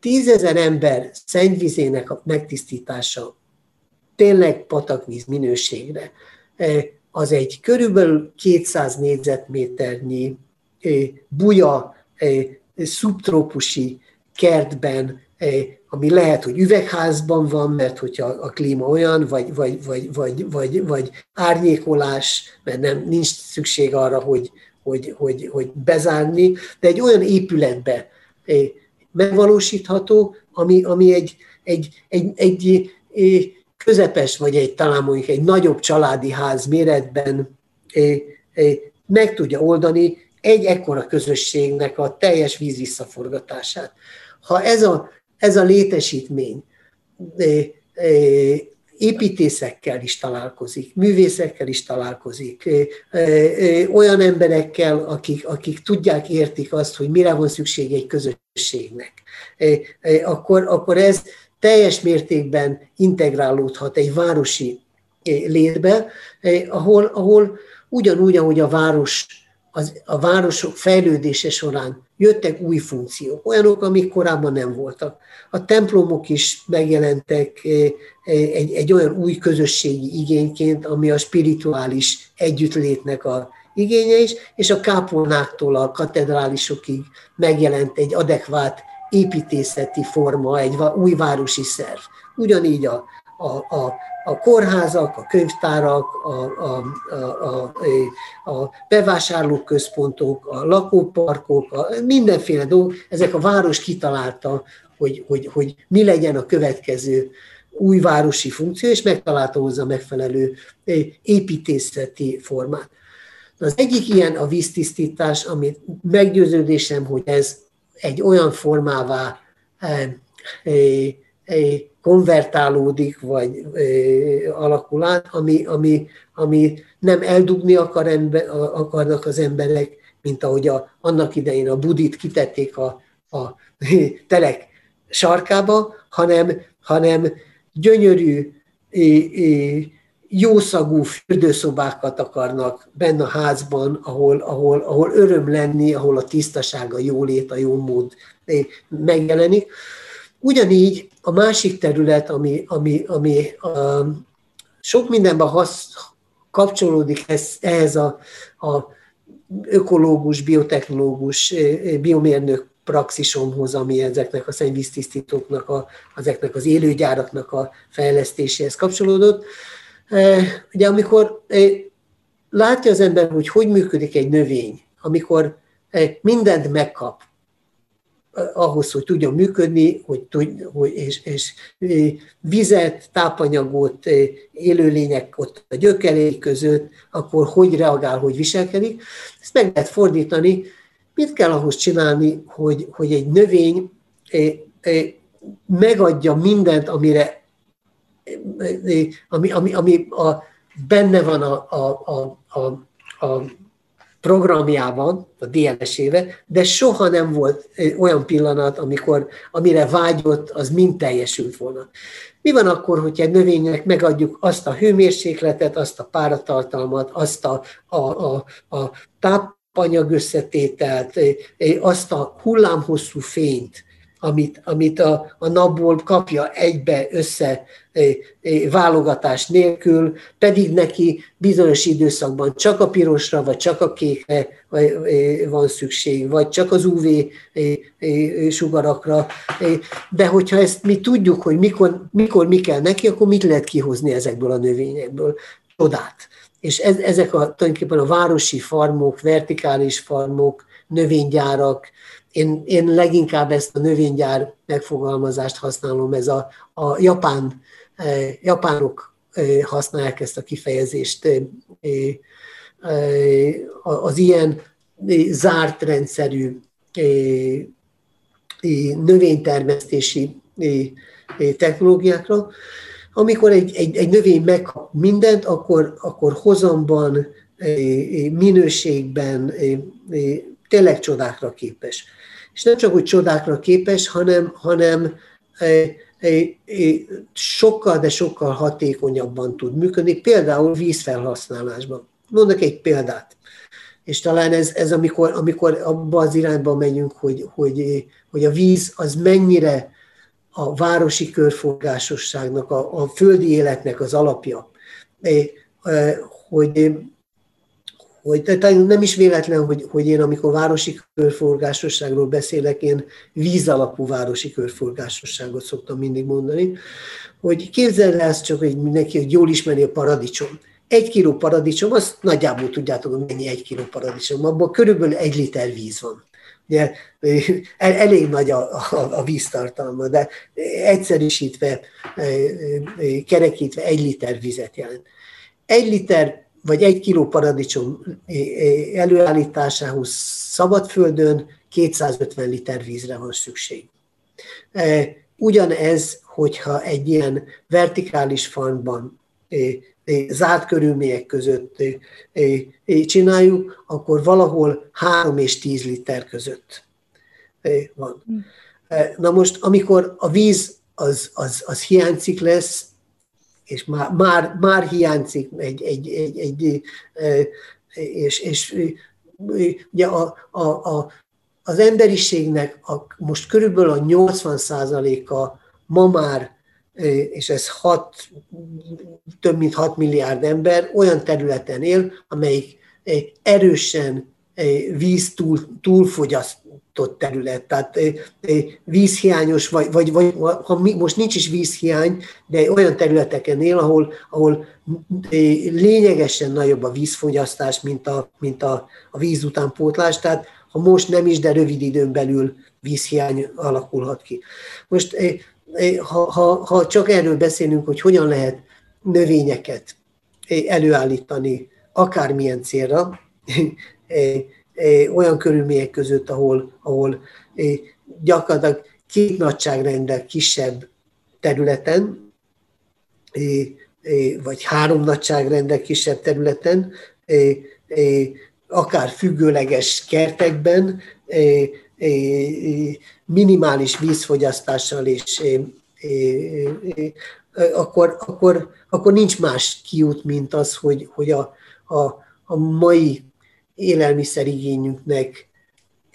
Tízezer ember szennyvizének a megtisztítása tényleg patakvíz minőségre, az egy körülbelül 200 négyzetméternyi buja, szubtrópusi kertben ami lehet, hogy üvegházban van, mert hogyha a klíma olyan, vagy, vagy, vagy, vagy, vagy, vagy árnyékolás, mert nem, nincs szükség arra, hogy, hogy, hogy, hogy bezárni, de egy olyan épületbe megvalósítható, ami, ami egy, egy, egy, egy, egy közepes, vagy egy talán mondjuk egy nagyobb családi ház méretben meg tudja oldani egy ekkora közösségnek a teljes víz visszaforgatását. Ha ez a, ez a létesítmény építészekkel is találkozik, művészekkel is találkozik, olyan emberekkel, akik, akik tudják, értik azt, hogy mire van szükség egy közösségnek, akkor, akkor ez teljes mértékben integrálódhat egy városi létbe, ahol, ahol ugyanúgy, ahogy a város az, a városok fejlődése során jöttek új funkciók, olyanok, amik korábban nem voltak. A templomok is megjelentek eh, eh, egy, egy olyan új közösségi igényként, ami a spirituális együttlétnek a igénye is, és a kápolnáktól a katedrálisokig megjelent egy adekvát építészeti forma, egy új városi szerv. Ugyanígy a, a, a, a kórházak, a könyvtárak, a, a, a, a, a bevásárlóközpontok, a lakóparkok, a, mindenféle dolgok, ezek a város kitalálta, hogy, hogy, hogy mi legyen a következő új városi funkció, és megtalálta hozzá megfelelő építészeti formát. Az egyik ilyen a víztisztítás, ami meggyőződésem, hogy ez egy olyan formává konvertálódik, vagy alakul át, ami, ami, ami nem eldugni akar ember, akarnak az emberek, mint ahogy a, annak idején a budit kitették a, a telek sarkába, hanem, hanem gyönyörű, jószagú fürdőszobákat akarnak benne a házban, ahol, ahol, ahol öröm lenni, ahol a tisztaság, a jólét, a jó mód megjelenik. Ugyanígy a másik terület, ami, ami, ami a, sok mindenben hasz, kapcsolódik ez, ehhez a, a ökológus, biotechnológus, biomérnök praxisomhoz, ami ezeknek a szennyvíztisztítóknak, a, ezeknek az élőgyáraknak a fejlesztéséhez kapcsolódott. Ugye amikor látja az ember, hogy hogy működik egy növény, amikor mindent megkap, ahhoz, hogy tudjon működni, hogy, hogy és, és vizet, tápanyagot, élőlények ott a gyökeréi között, akkor hogy reagál, hogy viselkedik. Ezt meg lehet fordítani. Mit kell ahhoz csinálni, hogy, hogy egy növény megadja mindent, amire ami, ami, ami a, benne van a, a, a, a, a programjában, a DNS-ébe, de soha nem volt olyan pillanat, amikor amire vágyott, az mind teljesült volna. Mi van akkor, hogyha egy növénynek megadjuk azt a hőmérsékletet, azt a páratartalmat, azt a, a, a, a tápanyag összetételt, azt a hullámhosszú fényt, amit, amit a, a napból kapja egybe össze válogatás nélkül, pedig neki bizonyos időszakban csak a pirosra, vagy csak a kékre van szükség, vagy csak az UV sugarakra. De hogyha ezt mi tudjuk, hogy mikor, mikor mi kell neki, akkor mit lehet kihozni ezekből a növényekből? Csodát. És ez, ezek a, tulajdonképpen a városi farmok, vertikális farmok, növénygyárak, én, én leginkább ezt a növénygyár megfogalmazást használom, ez a, a japán, eh, japánok eh, használják ezt a kifejezést, eh, az ilyen zárt rendszerű növénytermesztési technológiákra. Amikor egy, egy, egy növény megkap mindent, akkor, akkor hozamban, minőségben tényleg csodákra képes és nem csak, hogy csodákra képes, hanem, hanem sokkal, de sokkal hatékonyabban tud működni, például vízfelhasználásban. Mondok egy példát. És talán ez, ez amikor, amikor abba az irányba megyünk, hogy, hogy, hogy a víz az mennyire a városi körforgásosságnak, a, a földi életnek az alapja. Hogy, hogy tehát nem is véletlen, hogy, hogy én amikor városi körforgásosságról beszélek, én vízalapú városi körforgásosságot szoktam mindig mondani, hogy képzeld el ezt csak, hogy mindenki hogy jól ismeri a paradicsom. Egy kiló paradicsom, azt nagyjából tudjátok, hogy mennyi egy kiló paradicsom, abban körülbelül egy liter víz van. Ugye, elég nagy a, a, a víztartalma, de egyszerűsítve, kerekítve egy liter vizet jelent. Egy liter vagy egy kiló paradicsom előállításához szabadföldön 250 liter vízre van szükség. Ugyanez, hogyha egy ilyen vertikális farmban zárt körülmények között csináljuk, akkor valahol 3 és 10 liter között van. Hm. Na most, amikor a víz az, az, az hiányzik lesz, és már, már, már hiányzik egy, egy, egy, egy és, és ugye a, a, a, az emberiségnek a, most körülbelül a 80%-a ma már, és ez hat, több mint 6 milliárd ember olyan területen él, amelyik erősen víz túl, túlfogyaszt, ott terület, tehát vízhiányos, vagy, vagy, vagy ha mi, most nincs is vízhiány, de olyan területeken él, ahol, ahol lényegesen nagyobb a vízfogyasztás, mint a, mint a, a víz utánpótlás, tehát ha most nem is, de rövid időn belül vízhiány alakulhat ki. Most ha, ha, ha csak erről beszélünk, hogy hogyan lehet növényeket előállítani akármilyen célra, olyan körülmények között, ahol, ahol gyakorlatilag két nagyságrendel kisebb területen, vagy három nagyságrendel kisebb területen, akár függőleges kertekben, minimális vízfogyasztással és akkor, akkor, akkor nincs más kiút, mint az, hogy, hogy a, a, a mai élelmiszerigényünknek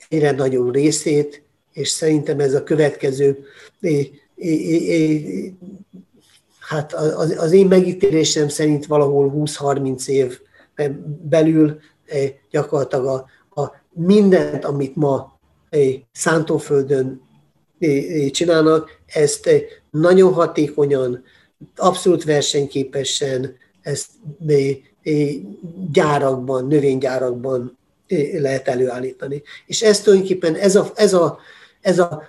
egyre nagyobb részét, és szerintem ez a következő, hát az én megítélésem szerint valahol 20-30 év belül gyakorlatilag a, a mindent, amit ma szántóföldön csinálnak, ezt nagyon hatékonyan, abszolút versenyképesen, ezt gyárakban, növénygyárakban lehet előállítani. És ez tulajdonképpen ez a, ez a, ez a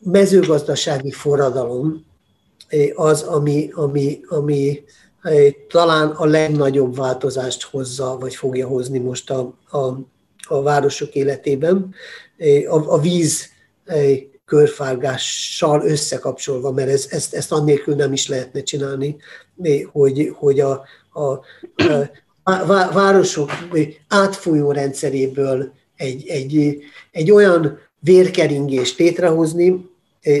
mezőgazdasági forradalom az, ami, ami, ami talán a legnagyobb változást hozza, vagy fogja hozni most a, a, a városok életében. A, a víz körfárgással összekapcsolva, mert ez, ezt, ezt annélkül nem is lehetne csinálni, hogy, hogy a, a, városok átfolyó rendszeréből egy, egy, egy olyan vérkeringést létrehozni,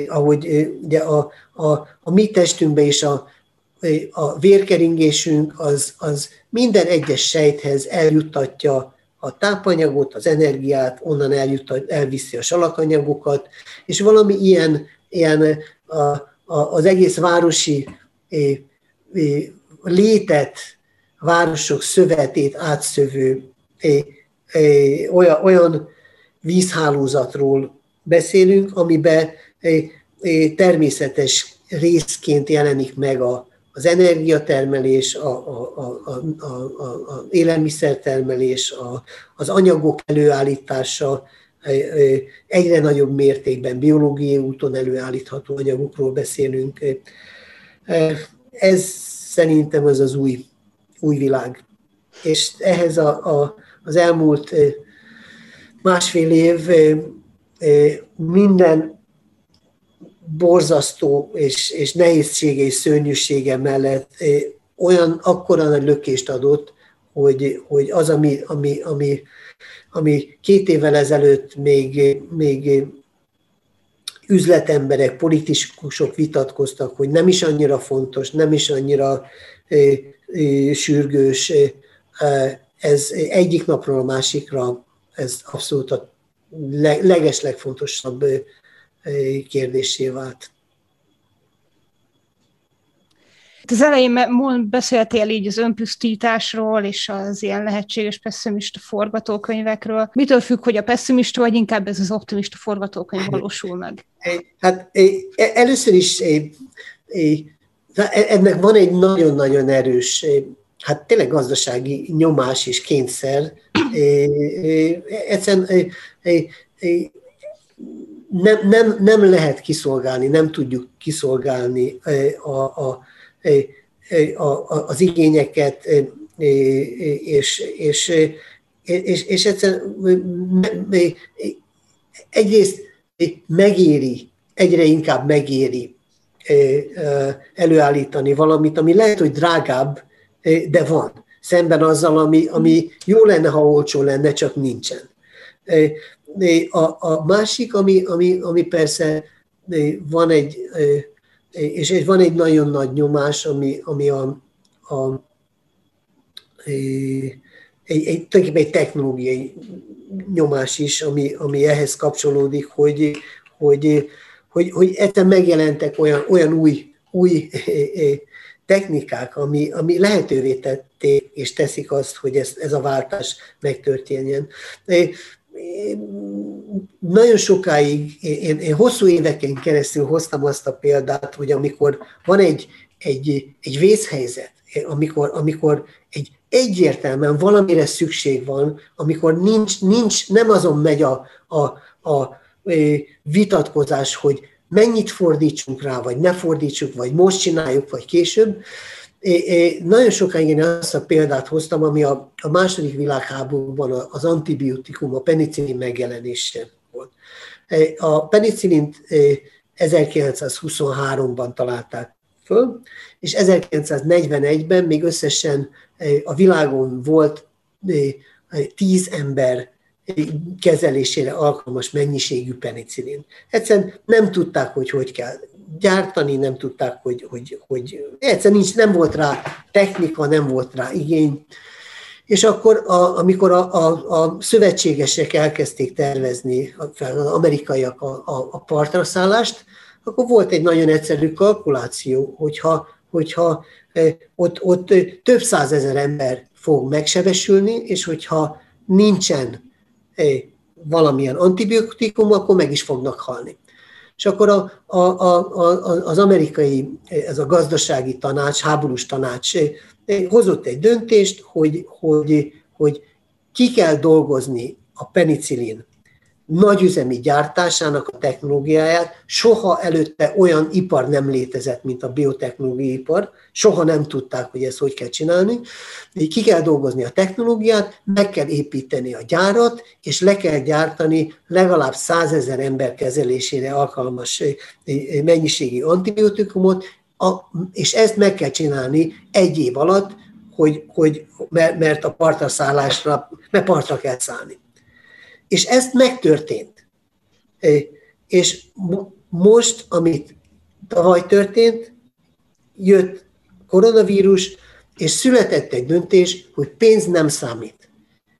ahogy ugye a, a, a mi testünkben is a, a vérkeringésünk az, az minden egyes sejthez eljuttatja a tápanyagot, az energiát, onnan eljuttat, elviszi a salakanyagokat, és valami ilyen, ilyen a, a, az egész városi létet, városok szövetét átszövő olyan, olyan vízhálózatról beszélünk, amiben természetes részként jelenik meg a, az energiatermelés, a, a, a, a, a, a élelmiszertermelés, a, az anyagok előállítása, egyre nagyobb mértékben biológiai úton előállítható anyagokról beszélünk. Ez szerintem az az új, új világ. És ehhez a, a, az elmúlt másfél év minden borzasztó és, és nehézsége és szörnyűsége mellett olyan akkora nagy lökést adott, hogy, hogy az, ami, ami, ami, ami két évvel ezelőtt még, még üzletemberek, politikusok vitatkoztak, hogy nem is annyira fontos, nem is annyira sürgős, ez egyik napról a másikra, ez abszolút a leges legfontosabb kérdésé vált. Az elején beszéltél így az önpusztításról és az ilyen lehetséges pessimista forgatókönyvekről. Mitől függ, hogy a pessimista, vagy inkább ez az optimista forgatókönyv valósul meg? Hát először is ennek van egy nagyon-nagyon erős, hát tényleg gazdasági nyomás és kényszer. Egyszerűen nem, nem, nem lehet kiszolgálni, nem tudjuk kiszolgálni a, a, az igényeket, és, és, és, és egyszerűen egyrészt megéri, egyre inkább megéri előállítani valamit, ami lehet, hogy drágább, de van. Szemben azzal, ami, ami jó lenne, ha olcsó lenne, csak nincsen. A, a másik, ami, ami, ami persze van egy, és van egy nagyon nagy nyomás, ami, ami a, a egy, egy, tulajdonképpen egy technológiai nyomás is, ami, ami ehhez kapcsolódik, hogy, hogy, hogy, hogy egyszerűen megjelentek olyan, olyan új, új technikák, ami, ami lehetővé tették és teszik azt, hogy ez, ez a váltás megtörténjen nagyon sokáig, én, én hosszú éveken keresztül hoztam azt a példát, hogy amikor van egy, egy, egy vészhelyzet, amikor, amikor egy egyértelműen valamire szükség van, amikor nincs, nincs nem azon megy a, a, a vitatkozás, hogy mennyit fordítsunk rá, vagy ne fordítsuk, vagy most csináljuk, vagy később, É, nagyon sokáig én azt a példát hoztam, ami a, a második világháborúban az antibiotikum, a penicillin megjelenése volt. A penicillint 1923-ban találták föl, és 1941-ben még összesen a világon volt 10 ember kezelésére alkalmas mennyiségű penicillin. Egyszerűen nem tudták, hogy hogy kell gyártani, nem tudták, hogy, hogy, hogy egyszerűen nincs, nem volt rá technika, nem volt rá igény. És akkor, a, amikor a, a, a szövetségesek elkezdték tervezni, az amerikaiak a, a, a partra szállást, akkor volt egy nagyon egyszerű kalkuláció, hogyha, hogyha ott, ott több százezer ember fog megsebesülni, és hogyha nincsen valamilyen antibiotikum, akkor meg is fognak halni. És akkor a, a, a, a, az amerikai, ez a gazdasági tanács, háborús tanács hozott egy döntést, hogy, hogy, hogy ki kell dolgozni a penicillin nagyüzemi gyártásának a technológiáját. Soha előtte olyan ipar nem létezett, mint a biotechnológiai ipar. Soha nem tudták, hogy ezt hogy kell csinálni. Ki kell dolgozni a technológiát, meg kell építeni a gyárat, és le kell gyártani legalább százezer ember kezelésére alkalmas mennyiségi antibiotikumot, és ezt meg kell csinálni egy év alatt, hogy, hogy, mert a partra szállásra, mert partra kell szállni. És ezt megtörtént. És most, amit tavaly történt, jött koronavírus, és született egy döntés, hogy pénz nem számít.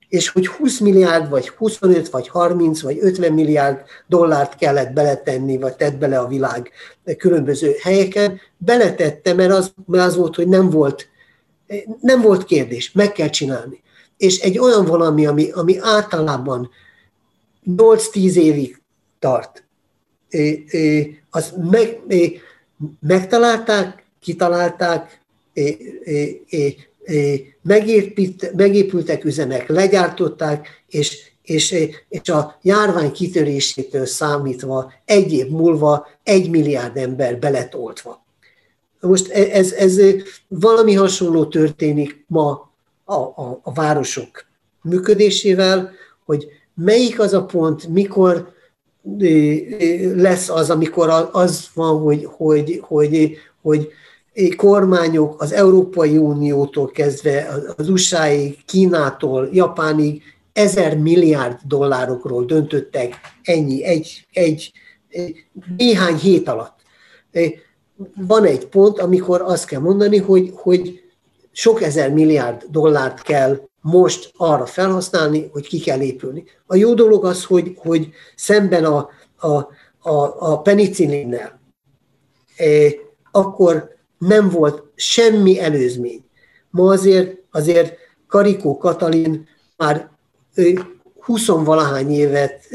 És hogy 20 milliárd, vagy 25, vagy 30, vagy 50 milliárd dollárt kellett beletenni, vagy tett bele a világ különböző helyeken, beletette, mert az, mert az volt, hogy nem volt, nem volt kérdés, meg kell csinálni. És egy olyan valami, ami, ami általában 8-10 évig tart. Az meg, megtalálták, kitalálták, megépültek üzemek, legyártották, és, és, és a járvány kitörésétől számítva egy év múlva egy milliárd ember beletoltva. Most e, ez, ez valami hasonló történik ma a, a, a városok működésével, hogy melyik az a pont, mikor lesz az, amikor az van, hogy, hogy, hogy, hogy kormányok az Európai Uniótól kezdve az USA-ig, Kínától, Japánig ezer milliárd dollárokról döntöttek ennyi, egy, egy, néhány hét alatt. Van egy pont, amikor azt kell mondani, hogy, hogy sok ezer milliárd dollárt kell most arra felhasználni, hogy ki kell épülni. A jó dolog az, hogy, hogy szemben a, a, a, a penicillinnel, eh, akkor nem volt semmi előzmény. Ma azért, azért Karikó Katalin már 20 valahány évet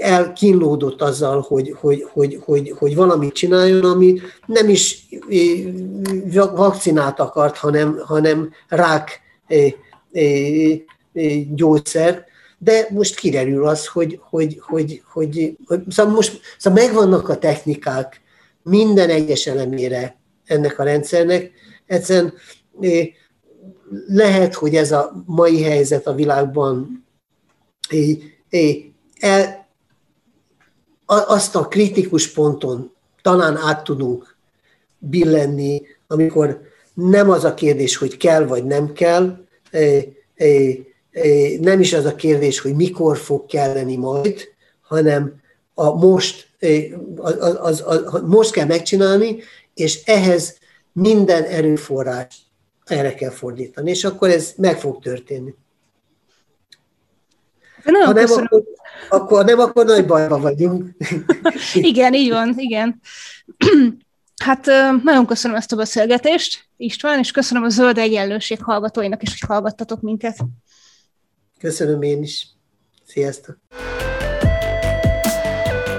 elkínlódott azzal, hogy, hogy, hogy, hogy, hogy valamit csináljon, ami nem is vakcinát akart, hanem, hanem rák gyógyszer, de most kiderül az, hogy, hogy, hogy, hogy, hogy szóval most szóval megvannak a technikák minden egyes elemére ennek a rendszernek. Egyszerűen lehet, hogy ez a mai helyzet a világban el, azt a kritikus ponton talán át tudunk billenni, amikor nem az a kérdés, hogy kell vagy nem kell, nem is az a kérdés, hogy mikor fog kelleni majd, hanem a most, az, az, az, most kell megcsinálni, és ehhez minden erőforrás erre kell fordítani, és akkor ez meg fog történni. ha nem, akkor, akkor, nem, akkor nagy bajban vagyunk. igen, így van, igen. Hát nagyon köszönöm ezt a beszélgetést, István, és köszönöm a Zöld Egyenlőség hallgatóinak is, hogy hallgattatok minket. Köszönöm én is. Sziasztok!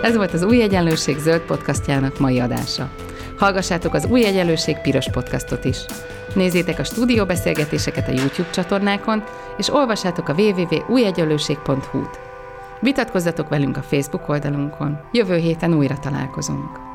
Ez volt az Új Egyenlőség zöld podcastjának mai adása. Hallgassátok az Új Egyenlőség piros podcastot is. Nézzétek a stúdióbeszélgetéseket a YouTube csatornákon, és olvassátok a www.újegyenlőség.hu-t. Vitatkozzatok velünk a Facebook oldalunkon. Jövő héten újra találkozunk.